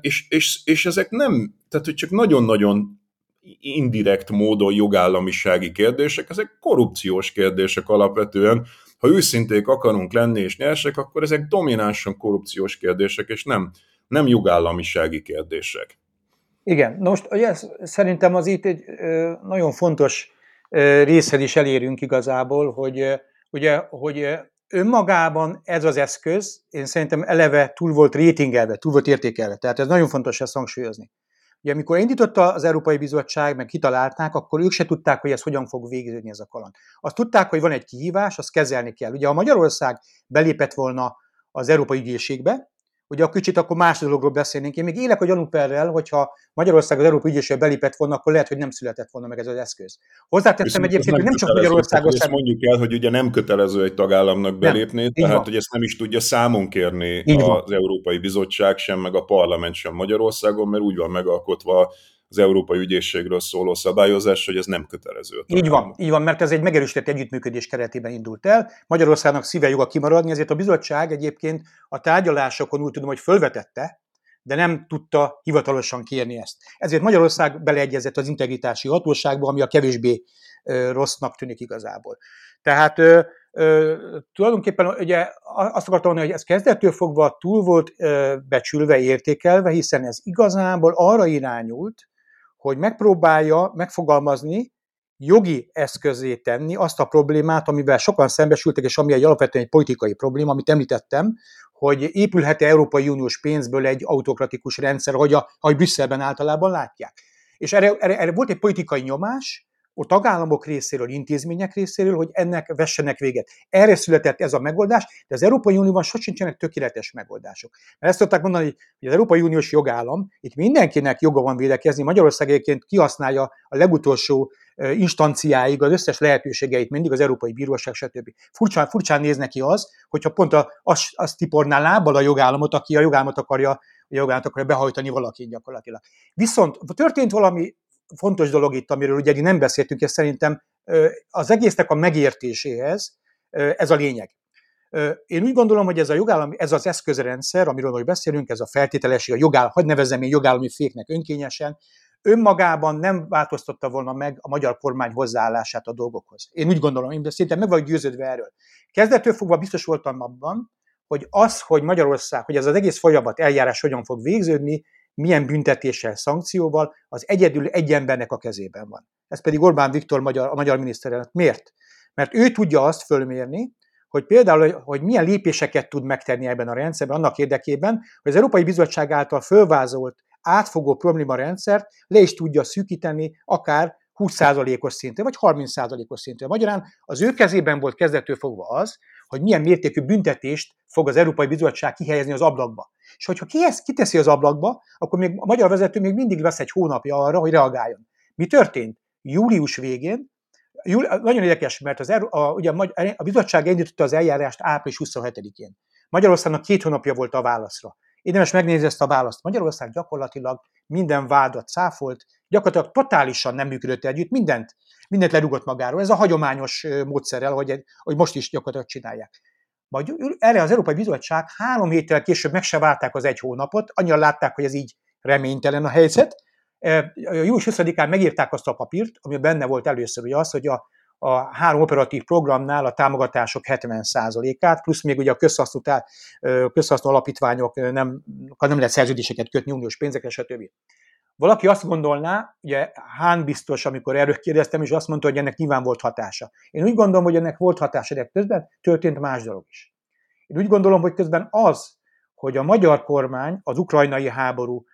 és, és, és ezek nem, tehát hogy csak nagyon-nagyon indirekt módon jogállamisági kérdések, ezek korrupciós kérdések alapvetően. Ha őszinték akarunk lenni és nyersek, akkor ezek dominánsan korrupciós kérdések, és nem, nem jogállamisági kérdések. Igen, most ugye, szerintem az itt egy nagyon fontos részhez is elérünk igazából, hogy ugye, hogy önmagában ez az eszköz, én szerintem eleve túl volt rétingelve, túl volt értékelve. Tehát ez nagyon fontos ezt hangsúlyozni. Ugye amikor indította az Európai Bizottság, meg kitalálták, akkor ők se tudták, hogy ez hogyan fog végződni ez a kaland. Azt tudták, hogy van egy kihívás, azt kezelni kell. Ugye ha Magyarország belépett volna az Európai Ügyészségbe, ugye a kicsit akkor más dologról beszélnénk. Én még élek a gyanúperrel, hogyha Magyarország az Európai Ügyészség belépett volna, akkor lehet, hogy nem született volna meg ez az eszköz. Hozzáteszem egyébként, hogy nem csak Magyarországon Ezt mondjuk el, hogy ugye nem kötelező egy tagállamnak belépni, nem, tehát hogy ezt nem is tudja számon kérni így az van. Európai Bizottság sem, meg a parlament sem Magyarországon, mert úgy van megalkotva az Európai Ügyészségről szóló szabályozás, hogy ez nem kötelező. Így van, így van, mert ez egy megerősített együttműködés keretében indult el. Magyarországnak szíve joga kimaradni, ezért a bizottság egyébként a tárgyalásokon úgy tudom, hogy fölvetette, de nem tudta hivatalosan kérni ezt. Ezért Magyarország beleegyezett az integritási hatóságba, ami a kevésbé rossznak tűnik igazából. Tehát ö, ö, tulajdonképpen ugye azt akartam mondani, hogy ez kezdettől fogva túl volt ö, becsülve, értékelve, hiszen ez igazából arra irányult, hogy megpróbálja megfogalmazni, jogi eszközé tenni azt a problémát, amivel sokan szembesültek, és ami egy alapvetően egy politikai probléma, amit említettem, hogy épülhet-e Európai Uniós pénzből egy autokratikus rendszer, ahogy, a, ahogy Brüsszelben általában látják. És erre, erre, erre volt egy politikai nyomás, a tagállamok részéről, intézmények részéről, hogy ennek vessenek véget. Erre született ez a megoldás, de az Európai Unióban sosincsenek tökéletes megoldások. Mert ezt tudták mondani, hogy az Európai Uniós jogállam, itt mindenkinek joga van védekezni, Magyarország egyébként kihasználja a legutolsó instanciáig az összes lehetőségeit, mindig az Európai Bíróság, stb. Furcsán, furcsán néz neki az, hogyha pont a, az, az tiporná lábbal a jogállamot, aki a jogállamot akarja, a jogállamot akarja behajtani valakin gyakorlatilag. Viszont történt valami fontos dolog itt, amiről ugye nem beszéltünk, és szerintem az egésznek a megértéséhez ez a lényeg. Én úgy gondolom, hogy ez a jogállami, ez az eszközrendszer, amiről most beszélünk, ez a feltételesség, a jogáll, hogy nevezem én jogállami féknek önkényesen, önmagában nem változtatta volna meg a magyar kormány hozzáállását a dolgokhoz. Én úgy gondolom, én szerintem meg vagyok győződve erről. Kezdettől fogva biztos voltam abban, hogy az, hogy Magyarország, hogy ez az egész folyamat eljárás hogyan fog végződni, milyen büntetéssel, szankcióval, az egyedül egy embernek a kezében van. Ez pedig Orbán Viktor, magyar, a magyar miniszterelnök. Miért? Mert ő tudja azt fölmérni, hogy például, hogy milyen lépéseket tud megtenni ebben a rendszerben annak érdekében, hogy az Európai Bizottság által fölvázolt átfogó probléma rendszert le is tudja szűkíteni akár 20%-os szinten, vagy 30%-os szinten. Magyarán az ő kezében volt kezdetől fogva az, hogy milyen mértékű büntetést fog az Európai Bizottság kihelyezni az ablakba. És hogyha ki ezt kiteszi az ablakba, akkor még a magyar vezető még mindig lesz egy hónapja arra, hogy reagáljon. Mi történt? Július végén, júli, nagyon érdekes, mert az, a, ugye a bizottság indította az eljárást április 27-én. Magyarországnak két hónapja volt a válaszra. Érdemes megnézni ezt a választ. Magyarország gyakorlatilag minden vádat száfolt, gyakorlatilag totálisan nem működött együtt, mindent, mindent lerugott magáról. Ez a hagyományos módszerrel, hogy, hogy most is gyakorlatilag csinálják. Majd erre az Európai Bizottság három héttel később meg se várták az egy hónapot, annyira látták, hogy ez így reménytelen a helyzet. Július 20-án megírták azt a papírt, ami benne volt először, hogy az, hogy a, a három operatív programnál a támogatások 70%-át, plusz még ugye a közhasznú, közhasznú alapítványok nem, nem lehet szerződéseket kötni uniós pénzekre, stb. Valaki azt gondolná, ugye Hán biztos, amikor erről kérdeztem, és azt mondta, hogy ennek nyilván volt hatása. Én úgy gondolom, hogy ennek volt hatása, de közben történt más dolog is. Én úgy gondolom, hogy közben az, hogy a magyar kormány, az ukrajnai háború,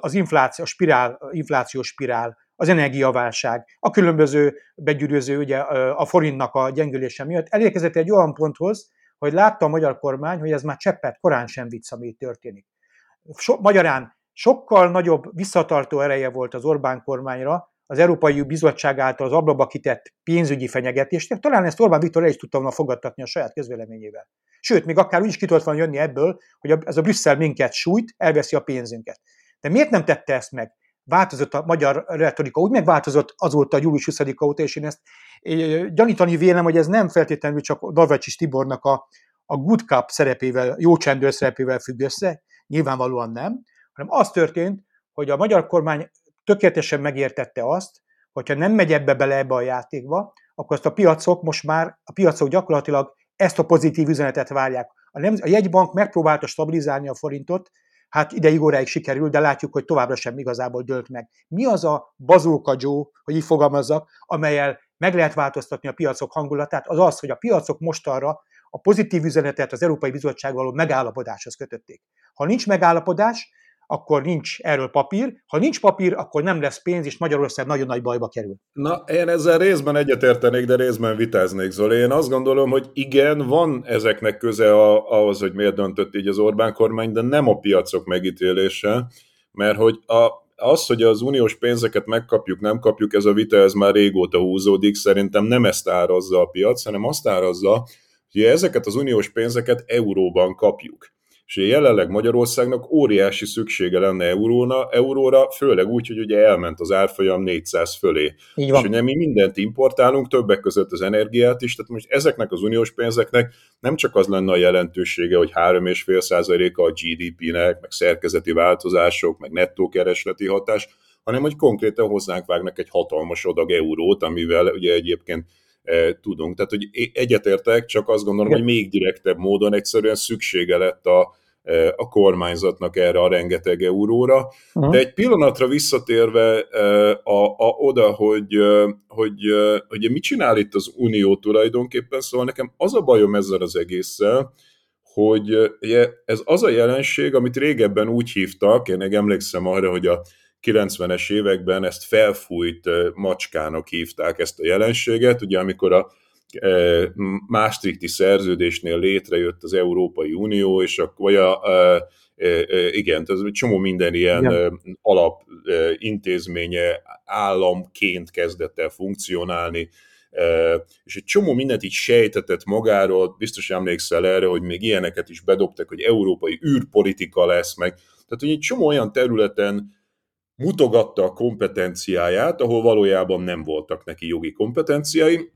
az infláció, a spirál, inflációs spirál, az energiaválság, a különböző begyűrűző, ugye a forintnak a gyengülése miatt elérkezett egy olyan ponthoz, hogy látta a magyar kormány, hogy ez már cseppet korán sem vicc, ami történik. So, magyarán sokkal nagyobb visszatartó ereje volt az Orbán kormányra, az Európai Bizottság által az ablakba kitett pénzügyi fenyegetést, talán ezt Orbán Viktor el is tudta volna fogadtatni a saját közvéleményével. Sőt, még akár úgy is ki tudott volna jönni ebből, hogy ez a Brüsszel minket sújt, elveszi a pénzünket. De miért nem tette ezt meg? változott a magyar retorika, úgy megváltozott azóta a július 20 óta, és én ezt gyanítani vélem, hogy ez nem feltétlenül csak Davacsis Tibornak a, a Good Cup szerepével, jó csendőr szerepével függ össze, nyilvánvalóan nem, hanem az történt, hogy a magyar kormány tökéletesen megértette azt, hogyha nem megy ebbe bele ebbe a játékba, akkor azt a piacok most már, a piacok gyakorlatilag ezt a pozitív üzenetet várják. A, nem, a jegybank megpróbálta stabilizálni a forintot, hát ideig óráig sikerül, de látjuk, hogy továbbra sem igazából dölt meg. Mi az a bazóka Joe, hogy így fogalmazzak, amelyel meg lehet változtatni a piacok hangulatát, az az, hogy a piacok mostanra a pozitív üzenetet az Európai Bizottság való megállapodáshoz kötötték. Ha nincs megállapodás, akkor nincs erről papír. Ha nincs papír, akkor nem lesz pénz, és Magyarország nagyon nagy bajba kerül. Na, én ezzel részben egyetértenék, de részben vitáznék, Zoli. Én azt gondolom, hogy igen, van ezeknek köze ahhoz, hogy miért döntött így az Orbán kormány, de nem a piacok megítélése, mert hogy a, az, hogy az uniós pénzeket megkapjuk, nem kapjuk, ez a vita, ez már régóta húzódik, szerintem nem ezt árazza a piac, hanem azt árazza, hogy ezeket az uniós pénzeket euróban kapjuk és jelenleg Magyarországnak óriási szüksége lenne euróna, euróra, főleg úgy, hogy ugye elment az árfolyam 400 fölé. Így van. És ugye mi mindent importálunk, többek között az energiát is, tehát most ezeknek az uniós pénzeknek nem csak az lenne a jelentősége, hogy 3,5%-a a GDP-nek, meg szerkezeti változások, meg nettó keresleti hatás, hanem hogy konkrétan hozzánk vágnak egy hatalmas adag eurót, amivel ugye egyébként e, tudunk. Tehát, hogy egyetértek, csak azt gondolom, Igen. hogy még direktebb módon egyszerűen szüksége lett a, a kormányzatnak erre a rengeteg euróra. Uh-huh. De egy pillanatra visszatérve a, a, oda, hogy, hogy, hogy mit csinál itt az Unió tulajdonképpen, szóval nekem az a bajom ezzel az egésszel, hogy ez az a jelenség, amit régebben úgy hívtak, én meg emlékszem arra, hogy a 90-es években ezt felfújt macskának hívták ezt a jelenséget, ugye amikor a Maastrichti szerződésnél létrejött az Európai Unió, és akkor vagy a, a, igen, tehát egy csomó minden ilyen ja. alap intézménye államként kezdett el funkcionálni, és egy csomó mindent így sejtetett magáról, biztos emlékszel erre, hogy még ilyeneket is bedobtak, hogy európai űrpolitika lesz meg, tehát hogy egy csomó olyan területen mutogatta a kompetenciáját, ahol valójában nem voltak neki jogi kompetenciái,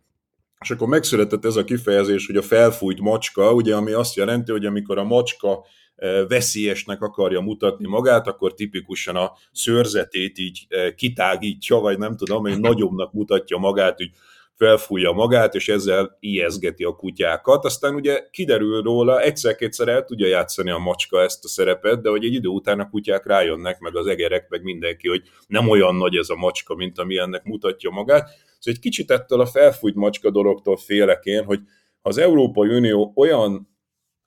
és akkor megszületett ez a kifejezés, hogy a felfújt macska, ugye, ami azt jelenti, hogy amikor a macska e, veszélyesnek akarja mutatni magát, akkor tipikusan a szőrzetét így e, kitágítja, vagy nem tudom, hogy nagyobbnak mutatja magát, hogy felfújja magát, és ezzel ijeszgeti a kutyákat. Aztán ugye kiderül róla, egyszer-kétszer el tudja játszani a macska ezt a szerepet, de hogy egy idő után a kutyák rájönnek, meg az egerek, meg mindenki, hogy nem olyan nagy ez a macska, mint ami ennek mutatja magát. Szóval egy kicsit ettől a felfújt macska dologtól félek én, hogy az Európai Unió olyan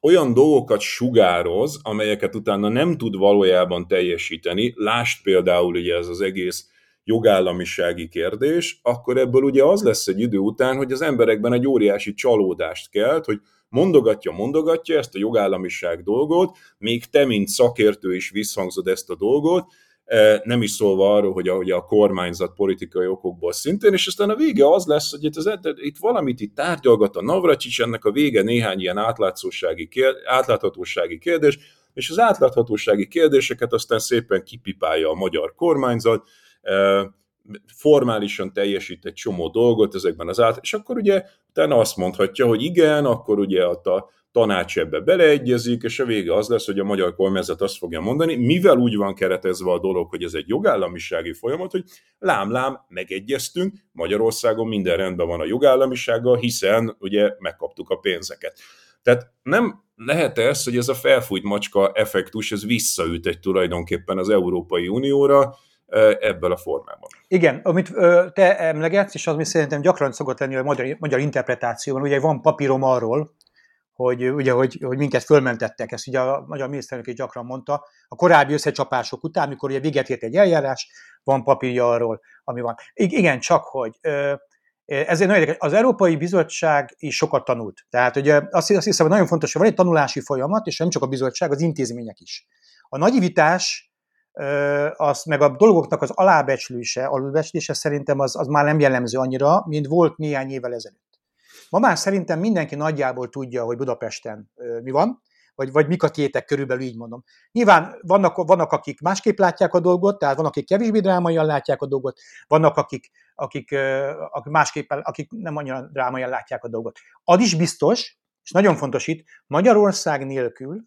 olyan dolgokat sugároz, amelyeket utána nem tud valójában teljesíteni, lást például ugye ez az egész jogállamisági kérdés, akkor ebből ugye az lesz egy idő után, hogy az emberekben egy óriási csalódást kelt, hogy mondogatja, mondogatja ezt a jogállamiság dolgot, még te, mint szakértő is visszhangzod ezt a dolgot, nem is szólva arról, hogy a, hogy a kormányzat politikai okokból szintén, és aztán a vége az lesz, hogy itt, az, itt valamit itt tárgyalgat a Navracsics, ennek a vége néhány ilyen átlátszósági átláthatósági kérdés, és az átláthatósági kérdéseket aztán szépen kipipálja a magyar kormányzat, formálisan teljesít egy csomó dolgot ezekben az át, és akkor ugye utána azt mondhatja, hogy igen, akkor ugye a tanács ebbe beleegyezik, és a vége az lesz, hogy a magyar kormányzat azt fogja mondani, mivel úgy van keretezve a dolog, hogy ez egy jogállamisági folyamat, hogy lám-lám, megegyeztünk, Magyarországon minden rendben van a jogállamisággal, hiszen ugye megkaptuk a pénzeket. Tehát nem lehet ez, hogy ez a felfújt macska effektus, ez visszaüt egy tulajdonképpen az Európai Unióra, ebből a formában. Igen, amit te emlegetsz, és az mi szerintem gyakran szokott lenni a magyar, magyar interpretációban, ugye van papírom arról, hogy, ugye, hogy, hogy minket fölmentettek, ezt ugye a magyar miniszterelnök is gyakran mondta, a korábbi összecsapások után, amikor ugye véget ért egy eljárás, van papírja arról, ami van. Igen, csak hogy ez nagyon érdekes. Az Európai Bizottság is sokat tanult. Tehát ugye azt, azt hiszem, hogy nagyon fontos, hogy van egy tanulási folyamat, és nem csak a bizottság, az intézmények is. A nagyivítás az, meg a dolgoknak az alábecslése, alulbecslése szerintem az, az már nem jellemző annyira, mint volt néhány évvel ezelőtt. Ma már szerintem mindenki nagyjából tudja, hogy Budapesten mi van, vagy, vagy mik a tétek, körülbelül így mondom. Nyilván vannak, vannak, akik másképp látják a dolgot, tehát vannak, akik kevésbé drámaian látják a dolgot, vannak, akik, akik, akik másképpen, akik nem annyira drámaian látják a dolgot. Az is biztos, és nagyon fontos itt, Magyarország nélkül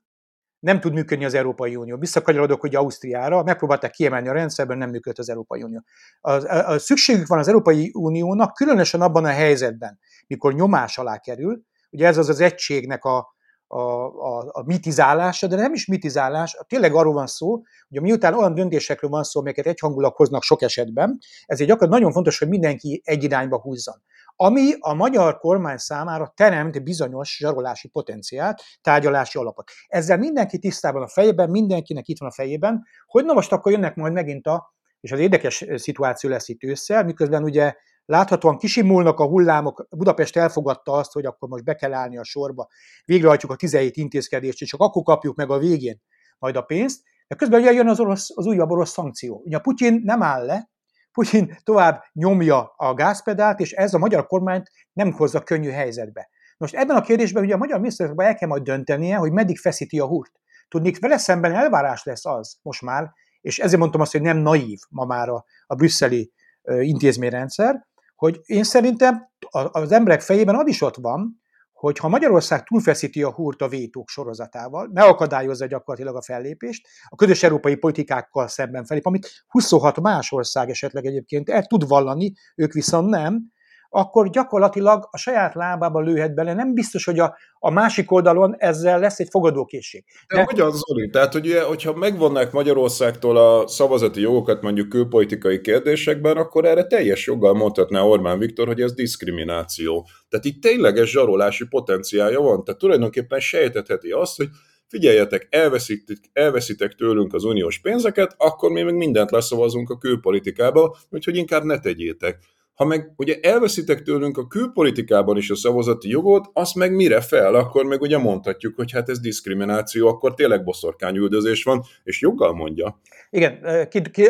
nem tud működni az Európai Unió. Visszakanyarodok ugye Ausztriára, megpróbálták kiemelni a rendszerben, nem működött az Európai Unió. A, a, a szükségük van az Európai Uniónak, különösen abban a helyzetben, mikor nyomás alá kerül, ugye ez az az egységnek a, a, a, a mitizálása, de nem is mitizálás, tényleg arról van szó, hogy miután olyan döntésekről van szó, amelyeket egyhangulag hoznak sok esetben, ezért gyakorlatilag nagyon fontos, hogy mindenki egy irányba húzzon ami a magyar kormány számára teremt bizonyos zsarolási potenciált, tárgyalási alapot. Ezzel mindenki tisztában a fejében, mindenkinek itt van a fejében, hogy na most akkor jönnek majd megint a, és az érdekes szituáció lesz itt ősszel, miközben ugye láthatóan kisimulnak a hullámok, Budapest elfogadta azt, hogy akkor most be kell állni a sorba, végrehajtjuk a 17 intézkedést, és csak akkor kapjuk meg a végén majd a pénzt, de közben ugye jön az, orosz, az újabb orosz szankció. Ugye Putyin nem áll le, Putyin tovább nyomja a gázpedált, és ez a magyar kormányt nem hozza könnyű helyzetbe. Most ebben a kérdésben ugye a magyar miniszterelnökben el kell majd döntenie, hogy meddig feszíti a húrt. Tudnék, vele szemben elvárás lesz az most már, és ezért mondtam azt, hogy nem naív ma már a, a brüsszeli intézményrendszer, hogy én szerintem az emberek fejében az is ott van, hogy ha Magyarország túlfeszíti a húrt a vétók sorozatával, megakadályozza gyakorlatilag a fellépést, a közös európai politikákkal szemben felép, amit 26 más ország esetleg egyébként el tud vallani, ők viszont nem, akkor gyakorlatilag a saját lábába lőhet bele. Nem biztos, hogy a, a másik oldalon ezzel lesz egy fogadókészség. De, De hogyan, Zoli? Tehát, hogy hogyha megvonnák Magyarországtól a szavazati jogokat mondjuk külpolitikai kérdésekben, akkor erre teljes joggal mondhatná Orbán Viktor, hogy ez diszkrimináció. Tehát itt tényleges zsarolási potenciálja van. Tehát tulajdonképpen sejtetheti azt, hogy figyeljetek, elveszítek, elveszítek tőlünk az uniós pénzeket, akkor mi meg mindent leszavazunk a külpolitikába, úgyhogy inkább ne tegyétek. Ha meg ugye elveszitek tőlünk a külpolitikában is a szavazati jogot, azt meg mire fel? Akkor meg ugye mondhatjuk, hogy hát ez diszkrimináció, akkor tényleg boszorkányüldözés van, és joggal mondja. Igen,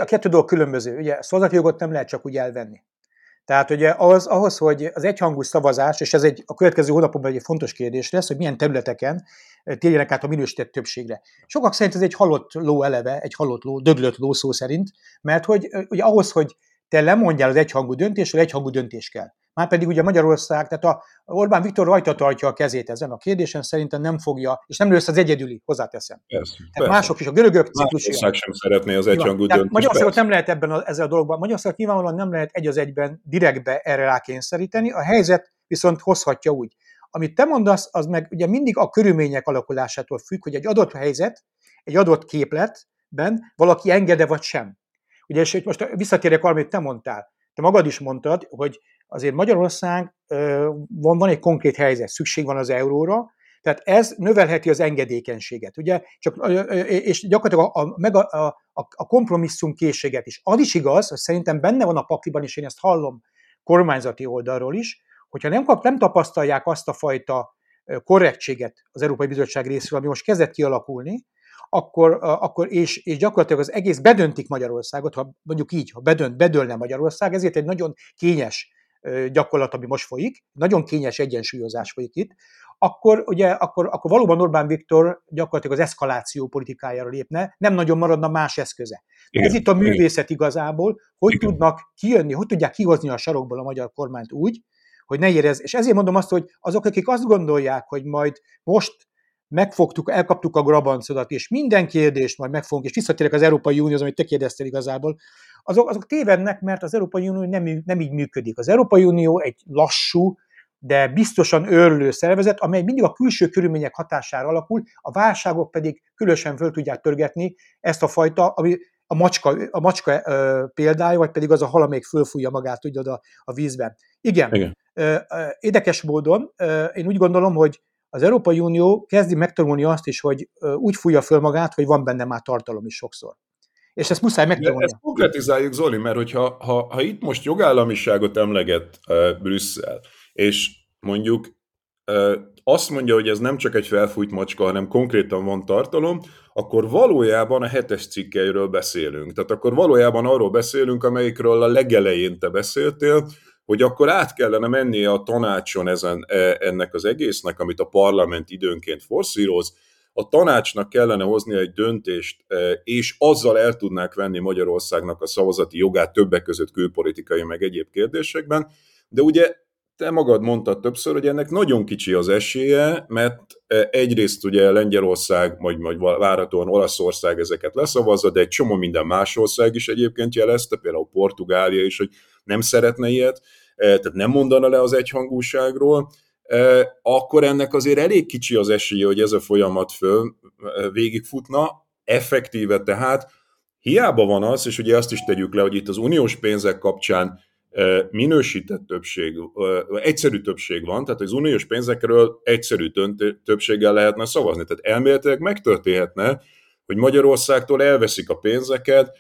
a kettő dolog különböző. Ugye a szavazati jogot nem lehet csak úgy elvenni. Tehát ugye az, ahhoz, hogy az egyhangú szavazás, és ez egy a következő hónapokban egy fontos kérdés lesz, hogy milyen területeken térjenek át a minősített többségre. Sokak szerint ez egy halott ló eleve, egy halott ló, döglött ló szó szerint, mert hogy ugye ahhoz, hogy te lemondjál az egyhangú döntésről, egyhangú döntés kell. Márpedig ugye Magyarország, tehát a Orbán Viktor rajta tartja a kezét ezen a kérdésen, szerintem nem fogja, és nem lesz az egyedüli, hozzáteszem. Persze, tehát persze. mások is, a görögök ciklusi. Magyarország sem szeretné az egyhangú döntést. Magyarországot nem lehet ebben a, ezzel a dologban, Magyarország nyilvánvalóan nem lehet egy az egyben direktbe erre rákényszeríteni, a helyzet viszont hozhatja úgy. Amit te mondasz, az meg ugye mindig a körülmények alakulásától függ, hogy egy adott helyzet, egy adott képletben valaki engede vagy sem. Ugye, és most visszatérek valamit, te mondtál. Te magad is mondtad, hogy azért Magyarország van, van egy konkrét helyzet, szükség van az euróra, tehát ez növelheti az engedékenységet, ugye? Csak, és gyakorlatilag a, a, meg a, a, a kompromisszum készséget is. Az is igaz, hogy szerintem benne van a pakliban, és én ezt hallom kormányzati oldalról is, hogyha nem, kap, nem tapasztalják azt a fajta korrektséget az Európai Bizottság részéről, ami most kezdett kialakulni, akkor, akkor és, és gyakorlatilag az egész bedöntik Magyarországot, ha mondjuk így, ha bedönt, bedőlne Magyarország, ezért egy nagyon kényes gyakorlat, ami most folyik, nagyon kényes egyensúlyozás folyik itt, akkor, ugye, akkor, akkor valóban Orbán Viktor gyakorlatilag az eszkaláció politikájára lépne, nem nagyon maradna más eszköze. Igen, Ez itt a művészet igen. igazából, hogy igen. tudnak kijönni, hogy tudják kihozni a sarokból a magyar kormányt úgy, hogy ne érez. És ezért mondom azt, hogy azok, akik azt gondolják, hogy majd most megfogtuk, elkaptuk a grabancodat, és minden kérdést majd megfogunk, és visszatérek az Európai Unióhoz, amit te kérdeztél igazából, azok, azok tévednek, mert az Európai Unió nem, nem így működik. Az Európai Unió egy lassú, de biztosan őrlő szervezet, amely mindig a külső körülmények hatására alakul, a válságok pedig különösen föl tudják törgetni ezt a fajta, ami a macska, a macska ö, példája, vagy pedig az a hal, amelyik fölfújja magát tudod, a, a vízben. Igen, Igen. Ö, ö, érdekes módon ö, én úgy gondolom, hogy az Európai Unió kezdi megtanulni azt is, hogy úgy fújja föl magát, hogy van benne már tartalom is sokszor. És ezt muszáj megtanulni. Ezt konkretizáljuk, Zoli, mert hogyha ha, ha itt most jogállamiságot emleget uh, Brüsszel, és mondjuk uh, azt mondja, hogy ez nem csak egy felfújt macska, hanem konkrétan van tartalom, akkor valójában a hetes cikkeiről beszélünk. Tehát akkor valójában arról beszélünk, amelyikről a legelején te beszéltél, hogy akkor át kellene mennie a tanácson ezen, e, ennek az egésznek, amit a parlament időnként forszíroz, a tanácsnak kellene hozni egy döntést, e, és azzal el tudnák venni Magyarországnak a szavazati jogát többek között külpolitikai meg egyéb kérdésekben, de ugye te magad mondtad többször, hogy ennek nagyon kicsi az esélye, mert e, egyrészt ugye Lengyelország, vagy, vagy várhatóan Olaszország ezeket leszavazza, de egy csomó minden más ország is egyébként jelezte, például Portugália is, hogy nem szeretne ilyet, e, tehát nem mondana le az egyhangúságról, e, akkor ennek azért elég kicsi az esélye, hogy ez a folyamat föl végigfutna, effektíve tehát hiába van az, és ugye azt is tegyük le, hogy itt az uniós pénzek kapcsán minősített többség, egyszerű többség van, tehát az uniós pénzekről egyszerű többséggel lehetne szavazni. Tehát elméletileg megtörténhetne, hogy Magyarországtól elveszik a pénzeket,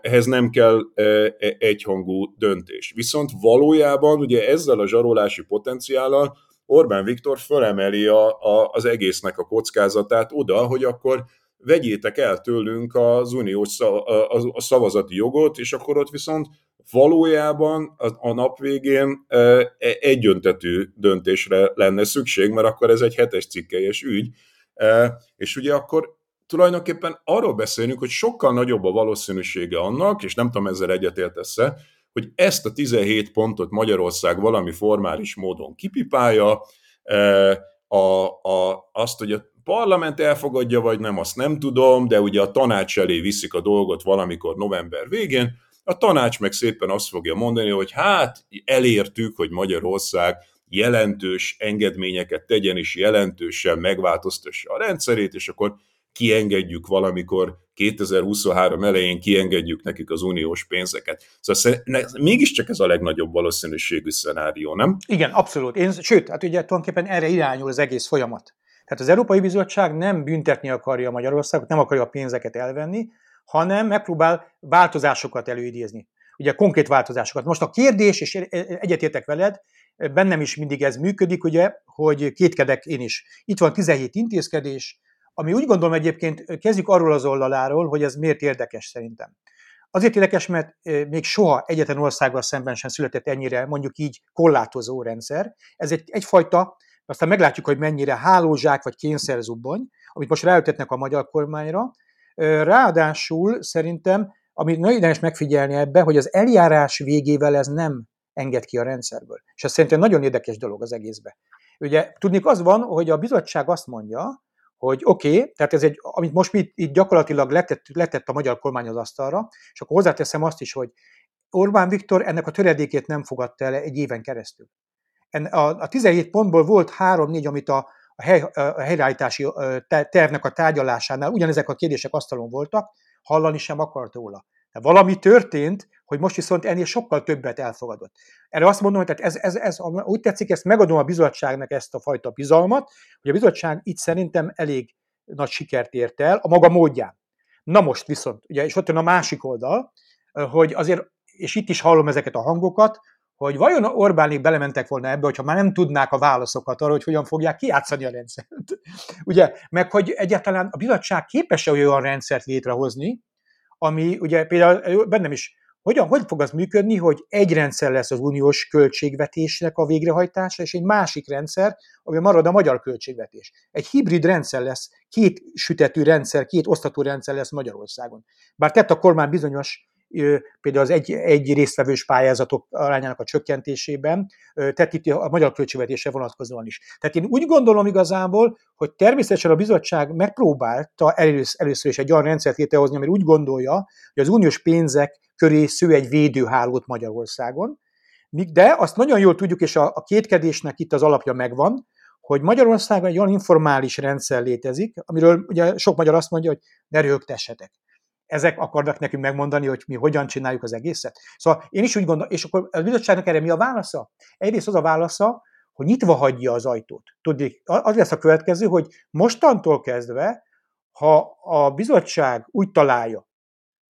ehhez nem kell e, egyhangú döntés. Viszont valójában ugye ezzel a zsarolási potenciállal Orbán Viktor fölemeli a, a, az egésznek a kockázatát oda, hogy akkor vegyétek el tőlünk az uniós szavazati jogot, és akkor ott viszont valójában a, nap végén e, egyöntetű döntésre lenne szükség, mert akkor ez egy hetes cikkelyes ügy, e, és ugye akkor tulajdonképpen arról beszélünk, hogy sokkal nagyobb a valószínűsége annak, és nem tudom ezzel egyetértesz-e, hogy ezt a 17 pontot Magyarország valami formális módon kipipálja, e, a, a, azt, hogy a parlament elfogadja, vagy nem, azt nem tudom, de ugye a tanács elé viszik a dolgot valamikor november végén, a tanács meg szépen azt fogja mondani, hogy hát elértük, hogy Magyarország jelentős engedményeket tegyen, és jelentősen megváltoztassa a rendszerét, és akkor kiengedjük valamikor 2023 elején kiengedjük nekik az uniós pénzeket. Szóval mégiscsak ez a legnagyobb valószínűségű szenárió, nem? Igen, abszolút. Én, sőt, hát ugye tulajdonképpen erre irányul az egész folyamat. Tehát az Európai Bizottság nem büntetni akarja Magyarországot, nem akarja a pénzeket elvenni, hanem megpróbál változásokat előidézni. Ugye konkrét változásokat. Most a kérdés, és egyetértek veled, bennem is mindig ez működik, ugye, hogy kétkedek én is. Itt van 17 intézkedés, ami úgy gondolom egyébként, kezdjük arról az oldaláról, hogy ez miért érdekes szerintem. Azért érdekes, mert még soha egyetlen országgal szemben sem született ennyire, mondjuk így, korlátozó rendszer. Ez egy, egyfajta, aztán meglátjuk, hogy mennyire hálózsák vagy kényszerzubbony, amit most ráütetnek a magyar kormányra, Ráadásul szerintem, amit nagyon ideges megfigyelni ebbe, hogy az eljárás végével ez nem enged ki a rendszerből. És ez szerintem nagyon érdekes dolog az egészbe. Ugye tudnék az van, hogy a bizottság azt mondja, hogy oké, okay, tehát ez egy, amit most mi itt gyakorlatilag letett, letett a magyar kormány az asztalra, és akkor hozzáteszem azt is, hogy Orbán Viktor ennek a töredékét nem fogadta el egy éven keresztül. A, a 17 pontból volt három-négy, amit a, a, hely, a helyreállítási tervnek a tárgyalásánál ugyanezek a kérdések asztalon voltak, hallani sem akart róla. De valami történt, hogy most viszont ennél sokkal többet elfogadott. Erre azt mondom, hogy tehát ez, ez, ez, úgy tetszik, ezt megadom a bizottságnak ezt a fajta bizalmat, hogy a bizottság itt szerintem elég nagy sikert ért el a maga módján. Na most viszont, ugye, és ott jön a másik oldal, hogy azért, és itt is hallom ezeket a hangokat, hogy vajon Orbánék belementek volna ebbe, hogyha már nem tudnák a válaszokat arra, hogy hogyan fogják kiátszani a rendszert. ugye, meg hogy egyáltalán a bizottság képes-e olyan rendszert létrehozni, ami ugye például bennem is hogyan, hogy fog az működni, hogy egy rendszer lesz az uniós költségvetésnek a végrehajtása, és egy másik rendszer, ami marad a magyar költségvetés. Egy hibrid rendszer lesz, két sütetű rendszer, két osztató rendszer lesz Magyarországon. Bár tett a kormány bizonyos például az egy, egy résztvevős pályázatok arányának a csökkentésében, tehát itt a magyar költségvetésre vonatkozóan is. Tehát én úgy gondolom igazából, hogy természetesen a bizottság megpróbálta először, először is egy olyan rendszert létrehozni, ami úgy gondolja, hogy az uniós pénzek köré sző egy védőhálót Magyarországon, de azt nagyon jól tudjuk, és a, a kétkedésnek itt az alapja megvan, hogy Magyarországon egy olyan informális rendszer létezik, amiről ugye sok magyar azt mondja, hogy ne rögtessetek ezek akarnak nekünk megmondani, hogy mi hogyan csináljuk az egészet. Szóval én is úgy gondolom, és akkor a bizottságnak erre mi a válasza? Egyrészt az a válasza, hogy nyitva hagyja az ajtót. Tudni, az lesz a következő, hogy mostantól kezdve, ha a bizottság úgy találja,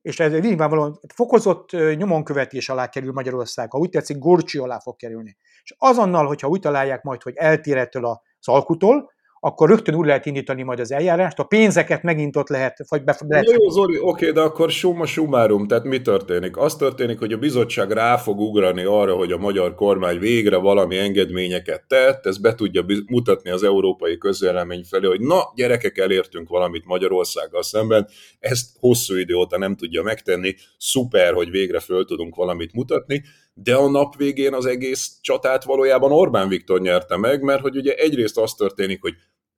és ez nyilvánvalóan fokozott nyomonkövetés alá kerül Magyarország, ha úgy tetszik, gorcsi alá fog kerülni. És azonnal, hogyha úgy találják majd, hogy eltér ettől az alkutól, akkor rögtön úgy lehet indítani majd az eljárást, a pénzeket megint ott lehet, vagy be lehet... Jó, Zoli, oké, de akkor summa summarum, tehát mi történik? Az történik, hogy a bizottság rá fog ugrani arra, hogy a magyar kormány végre valami engedményeket tett, ez be tudja mutatni az európai közvélemény felé, hogy na, gyerekek, elértünk valamit Magyarországgal szemben, ezt hosszú idő óta nem tudja megtenni, szuper, hogy végre föl tudunk valamit mutatni, de a nap végén az egész csatát valójában Orbán Viktor nyerte meg, mert hogy ugye egyrészt az történik, hogy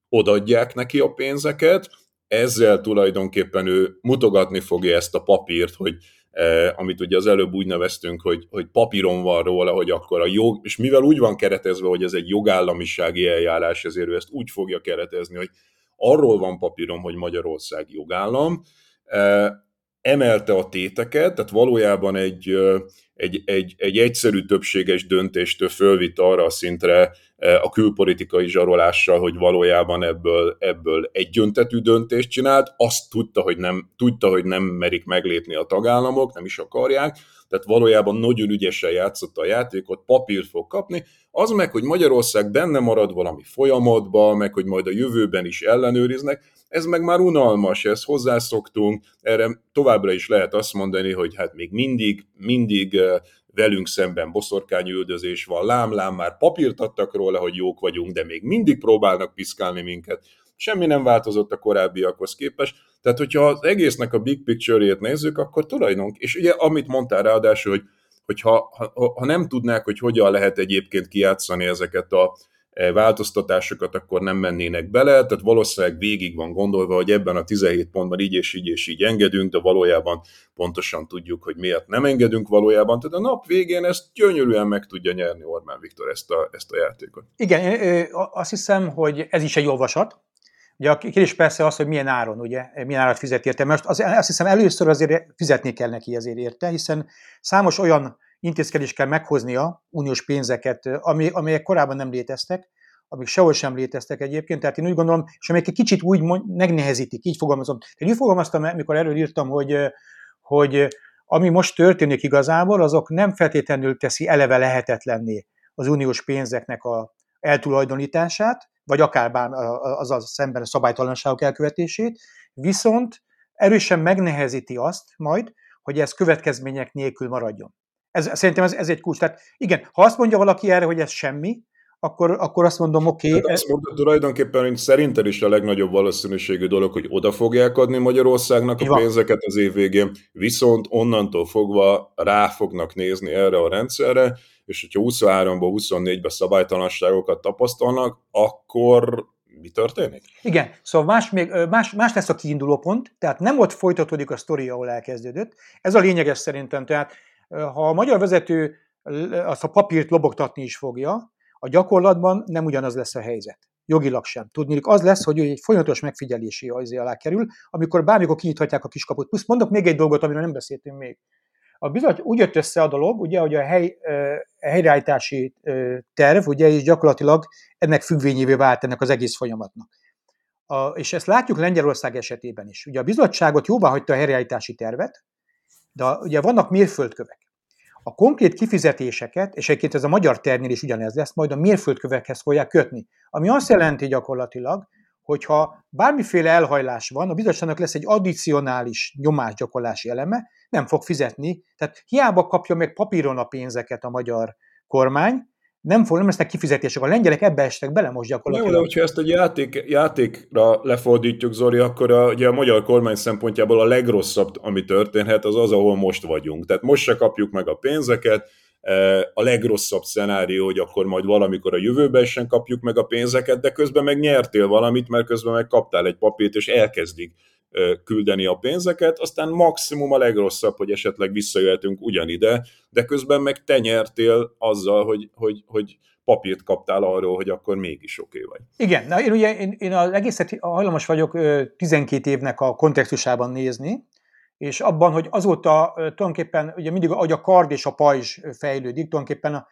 odadják neki a pénzeket, ezzel tulajdonképpen ő mutogatni fogja ezt a papírt, hogy eh, amit ugye az előbb úgy neveztünk, hogy, hogy papíron van róla, hogy akkor a jog, és mivel úgy van keretezve, hogy ez egy jogállamisági eljárás, ezért ő ezt úgy fogja keretezni, hogy arról van papírom, hogy Magyarország jogállam, eh, emelte a téteket, tehát valójában egy, egy, egy, egy egyszerű többséges döntéstől fölvitt arra a szintre a külpolitikai zsarolással, hogy valójában ebből, ebből egyöntetű döntést csinált, azt tudta, hogy nem, tudta, hogy nem merik meglépni a tagállamok, nem is akarják, tehát valójában nagyon ügyesen játszotta a játékot, papírt fog kapni, az meg, hogy Magyarország benne marad valami folyamatba, meg hogy majd a jövőben is ellenőriznek, ez meg már unalmas, ezt hozzászoktunk, erre továbbra is lehet azt mondani, hogy hát még mindig, mindig velünk szemben boszorkányüldözés van, lám-lám, már papírt adtak róla, hogy jók vagyunk, de még mindig próbálnak piszkálni minket. Semmi nem változott a korábbiakhoz képest. Tehát, hogyha az egésznek a big picture-ét nézzük, akkor tulajdonképpen, és ugye amit mondtál ráadásul, hogy, hogy ha, ha, nem tudnák, hogy hogyan lehet egyébként kijátszani ezeket a E, változtatásokat akkor nem mennének bele, tehát valószínűleg végig van gondolva, hogy ebben a 17 pontban így és így és így engedünk, de valójában pontosan tudjuk, hogy miért nem engedünk valójában. Tehát a nap végén ezt gyönyörűen meg tudja nyerni Orbán Viktor ezt a, ezt a játékot. Igen, azt hiszem, hogy ez is egy olvasat, Ugye a kérdés persze az, hogy milyen áron, ugye, milyen árat fizet érte. Most az, azt hiszem először azért fizetni kell neki ezért érte, hiszen számos olyan intézkedést kell meghoznia, uniós pénzeket, ami, amelyek korábban nem léteztek, amik sehol sem léteztek egyébként, tehát én úgy gondolom, és amelyek egy kicsit úgy megnehezítik, így fogalmazom. Én úgy fogalmaztam, mikor erről írtam, hogy, hogy ami most történik igazából, azok nem feltétlenül teszi eleve lehetetlenné az uniós pénzeknek a eltulajdonítását, vagy akár bár a szemben a szabálytalanságok elkövetését, viszont erősen megnehezíti azt majd, hogy ez következmények nélkül maradjon. Ez, szerintem ez, ez egy kulcs. Tehát igen, ha azt mondja valaki erre, hogy ez semmi, akkor, akkor azt mondom, oké. Okay, azt mondta tulajdonképpen, hogy szerinted is a legnagyobb valószínűségű dolog, hogy oda fogják adni Magyarországnak a pénzeket az év végén, viszont onnantól fogva rá fognak nézni erre a rendszerre, és hogyha 23-ban, 24-ben szabálytalanságokat tapasztalnak, akkor mi történik? Igen, szóval más, még, más, más lesz a kiinduló pont, tehát nem ott folytatódik a sztori, ahol elkezdődött. Ez a lényeges szerintem, tehát ha a magyar vezető azt a papírt lobogtatni is fogja, a gyakorlatban nem ugyanaz lesz a helyzet. Jogilag sem. Tudni, az lesz, hogy egy folyamatos megfigyelési ajzé alá kerül, amikor bármikor kinyithatják a kiskaput. Plusz mondok még egy dolgot, amiről nem beszéltünk még. A bizony, úgy jött össze a dolog, ugye, hogy a, hely, a helyreállítási terv, ugye, és gyakorlatilag ennek függvényévé vált ennek az egész folyamatnak. A, és ezt látjuk Lengyelország esetében is. Ugye a bizottságot jóvá hagyta a helyreállítási tervet, de ugye vannak mérföldkövek. A konkrét kifizetéseket, és egyébként ez a magyar tervnél is ugyanez lesz, majd a mérföldkövekhez fogják kötni. Ami azt jelenti gyakorlatilag, hogyha bármiféle elhajlás van, a bizottságnak lesz egy addicionális nyomásgyakorlási eleme, nem fog fizetni. Tehát hiába kapja meg papíron a pénzeket a magyar kormány, nem, fog, nem lesznek kifizetések. A lengyelek ebbe estek bele most gyakorlatilag. Jó, de hogyha ezt egy játék, játékra lefordítjuk, Zori, akkor a, ugye a magyar kormány szempontjából a legrosszabb, ami történhet, az az, ahol most vagyunk. Tehát most se kapjuk meg a pénzeket, a legrosszabb szenárió, hogy akkor majd valamikor a jövőben sem kapjuk meg a pénzeket, de közben meg nyertél valamit, mert közben meg kaptál egy papírt, és elkezdik küldeni a pénzeket, aztán maximum a legrosszabb, hogy esetleg visszajöhetünk ugyanide, de közben meg te nyertél azzal, hogy, hogy, hogy papírt kaptál arról, hogy akkor mégis oké okay vagy. Igen, na én ugye én, én az egészet hajlamos vagyok 12 évnek a kontextusában nézni, és abban, hogy azóta tulajdonképpen ugye mindig ahogy a kard és a pajzs fejlődik, tulajdonképpen a,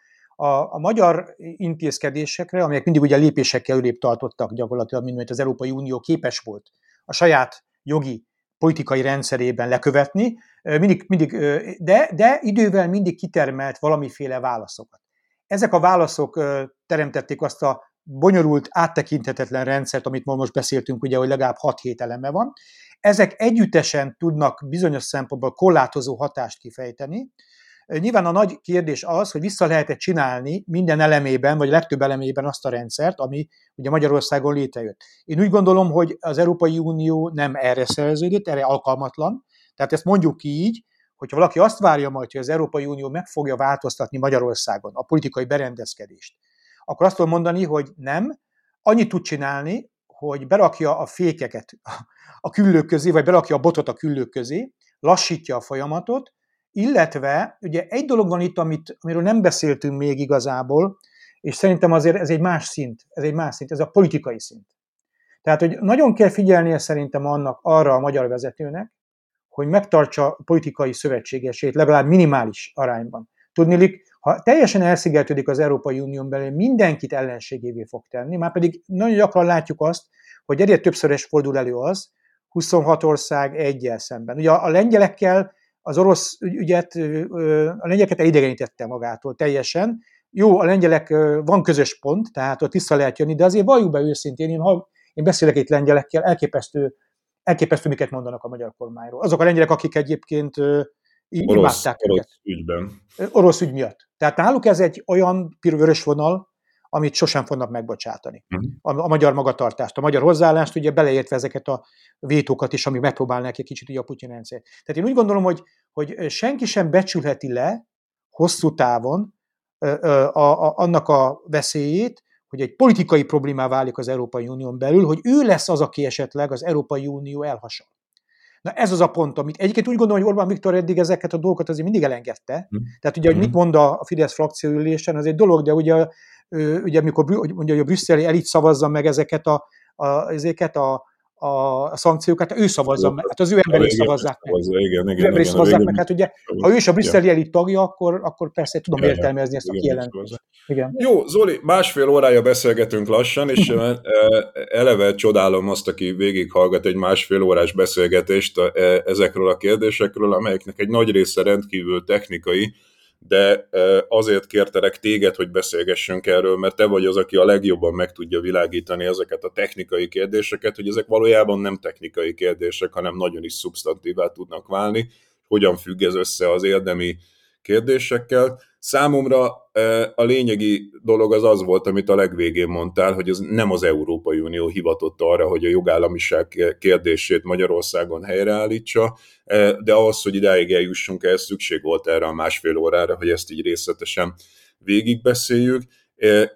a, a magyar intézkedésekre, amelyek mindig ugye lépésekkel lép tartottak gyakorlatilag, mint az Európai Unió képes volt a saját jogi politikai rendszerében lekövetni, mindig, mindig, de, de idővel mindig kitermelt valamiféle válaszokat. Ezek a válaszok teremtették azt a bonyolult, áttekinthetetlen rendszert, amit most beszéltünk, ugye, hogy legalább 6-7 eleme van. Ezek együttesen tudnak bizonyos szempontból korlátozó hatást kifejteni, Nyilván a nagy kérdés az, hogy vissza lehet-e csinálni minden elemében, vagy legtöbb elemében azt a rendszert, ami ugye Magyarországon létrejött. Én úgy gondolom, hogy az Európai Unió nem erre szerződött, erre alkalmatlan. Tehát ezt mondjuk ki így, hogyha valaki azt várja majd, hogy az Európai Unió meg fogja változtatni Magyarországon a politikai berendezkedést, akkor azt tudom mondani, hogy nem, annyit tud csinálni, hogy berakja a fékeket a küllők közé, vagy berakja a botot a küllők közé, lassítja a folyamatot, illetve ugye egy dolog van itt, amit, amiről nem beszéltünk még igazából, és szerintem azért ez egy más szint, ez egy más szint, ez a politikai szint. Tehát, hogy nagyon kell figyelnie szerintem annak arra a magyar vezetőnek, hogy megtartsa politikai szövetségesét legalább minimális arányban. Tudnilik, ha teljesen elszigetelődik az Európai Unión belül, mindenkit ellenségévé fog tenni, már pedig nagyon gyakran látjuk azt, hogy egyre többszörös fordul elő az, 26 ország egyel szemben. Ugye a lengyelekkel az orosz ügyet, a lengyeleket elidegenítette magától teljesen. Jó, a lengyelek van közös pont, tehát ott vissza lehet jönni, de azért valljuk be őszintén, én, ha én beszélek itt lengyelekkel, elképesztő, elképesztő, miket mondanak a magyar kormányról. Azok a lengyelek, akik egyébként orosz, orosz ügyben. Orosz ügy miatt. Tehát náluk ez egy olyan vörös vonal, amit sosem fognak megbocsátani. Uh-huh. A, a magyar magatartást, a magyar hozzáállást, ugye beleértve ezeket a vétókat is, ami megpróbálnak egy kicsit ugye a Putyin rendszer. Tehát én úgy gondolom, hogy, hogy senki sem becsülheti le hosszú távon a, a, a, annak a veszélyét, hogy egy politikai problémá válik az Európai Unión belül, hogy ő lesz az, aki esetleg az Európai Unió elhasonl. Na ez az a pont, amit egyébként úgy gondolom, hogy Orbán Viktor eddig ezeket a dolgokat azért mindig elengedte. Mm. Tehát ugye, hogy mit mond a Fidesz frakcióülésen, az egy dolog, de ugye ugye amikor mondja, hogy a brüsszeli elit szavazza meg ezeket a, a, ezeket a, a szankciókat, ő szavazza meg, hát az ő emberi szavazzák meg. Szavazza, igen, igen, igen, szavazzák meg, hát ugye, ha ő is a brüsszeli elit tagja, akkor, akkor persze tudom ja, értelmezni ezt a kijelentést. Igen. Jó, Zoli, másfél órája beszélgetünk lassan, és eleve csodálom azt, aki végighallgat egy másfél órás beszélgetést ezekről a kérdésekről, amelyeknek egy nagy része rendkívül technikai, de azért kértelek téged, hogy beszélgessünk erről, mert te vagy az, aki a legjobban meg tudja világítani ezeket a technikai kérdéseket, hogy ezek valójában nem technikai kérdések, hanem nagyon is szubstantívá tudnak válni, hogyan függ ez össze az érdemi kérdésekkel. Számomra a lényegi dolog az az volt, amit a legvégén mondtál, hogy ez nem az Európai Unió hivatott arra, hogy a jogállamiság kérdését Magyarországon helyreállítsa, de ahhoz, hogy idáig eljussunk, ehhez szükség volt erre a másfél órára, hogy ezt így részletesen végigbeszéljük.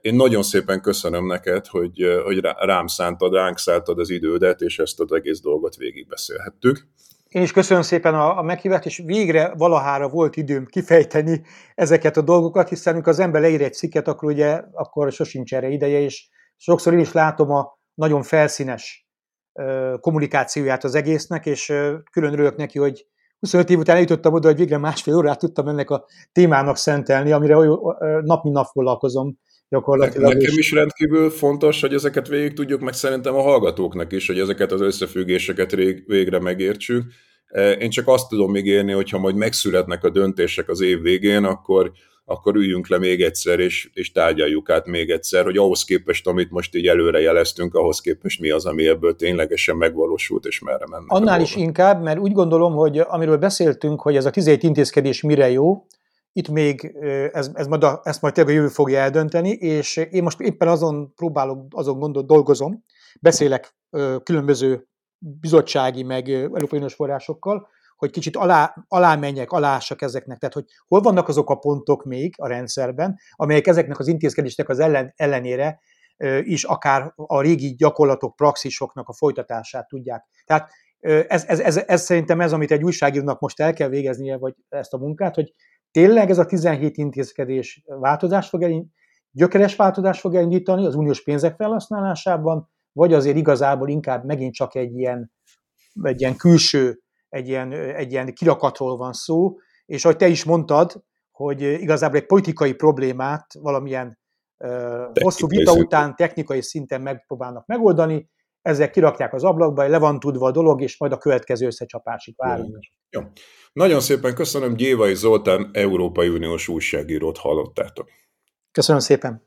Én nagyon szépen köszönöm neked, hogy, hogy rám szántad, ránk szántad az idődet, és ezt az egész dolgot végigbeszélhettük. Én is köszönöm szépen a, a meghívást, és végre valahára volt időm kifejteni ezeket a dolgokat, hiszen amikor az ember leír egy cikket, akkor ugye akkor sosincs erre ideje, és sokszor én is látom a nagyon felszínes kommunikációját az egésznek, és külön örülök neki, hogy, 25 év után eljutottam oda, hogy végre másfél órát tudtam ennek a témának szentelni, amire nap mint nap foglalkozom gyakorlatilag. Nekem is rendkívül fontos, hogy ezeket végig tudjuk, meg szerintem a hallgatóknak is, hogy ezeket az összefüggéseket végre megértsük. E, én csak azt tudom ígérni, hogy ha majd megszületnek a döntések az év végén, akkor, akkor üljünk le még egyszer, és, és tárgyaljuk át még egyszer, hogy ahhoz képest, amit most így előre jeleztünk, ahhoz képest mi az, ami ebből ténylegesen megvalósult, és merre mennek. Annál is inkább, mert úgy gondolom, hogy amiről beszéltünk, hogy ez a 17 intézkedés mire jó, itt még ez, ez majd a, ezt majd tényleg a jövő fogja eldönteni, és én most éppen azon próbálok, azon gondol, dolgozom, beszélek különböző bizottsági, meg Európai Uniós forrásokkal, hogy kicsit alá, alá menjek, alássak ezeknek, tehát hogy hol vannak azok a pontok még a rendszerben, amelyek ezeknek az intézkedésnek az ellen, ellenére is akár a régi gyakorlatok, praxisoknak a folytatását tudják. Tehát ez, ez, ez, ez szerintem ez, amit egy újságírónak most el kell végeznie, vagy ezt a munkát, hogy tényleg ez a 17 intézkedés változást fog elindítani, gyökeres változást fog elindítani az uniós pénzek felhasználásában, vagy azért igazából inkább megint csak egy ilyen, egy ilyen külső, egy ilyen, egy ilyen kirakatról van szó, és ahogy te is mondtad, hogy igazából egy politikai problémát valamilyen uh, hosszú vita szinten. után technikai szinten megpróbálnak megoldani, ezek kirakják az ablakba, le van tudva a dolog, és majd a következő összecsapásig várunk. Jó. Nagyon szépen köszönöm, Gyévai Zoltán, Európai Uniós újságírót hallottátok. Köszönöm szépen.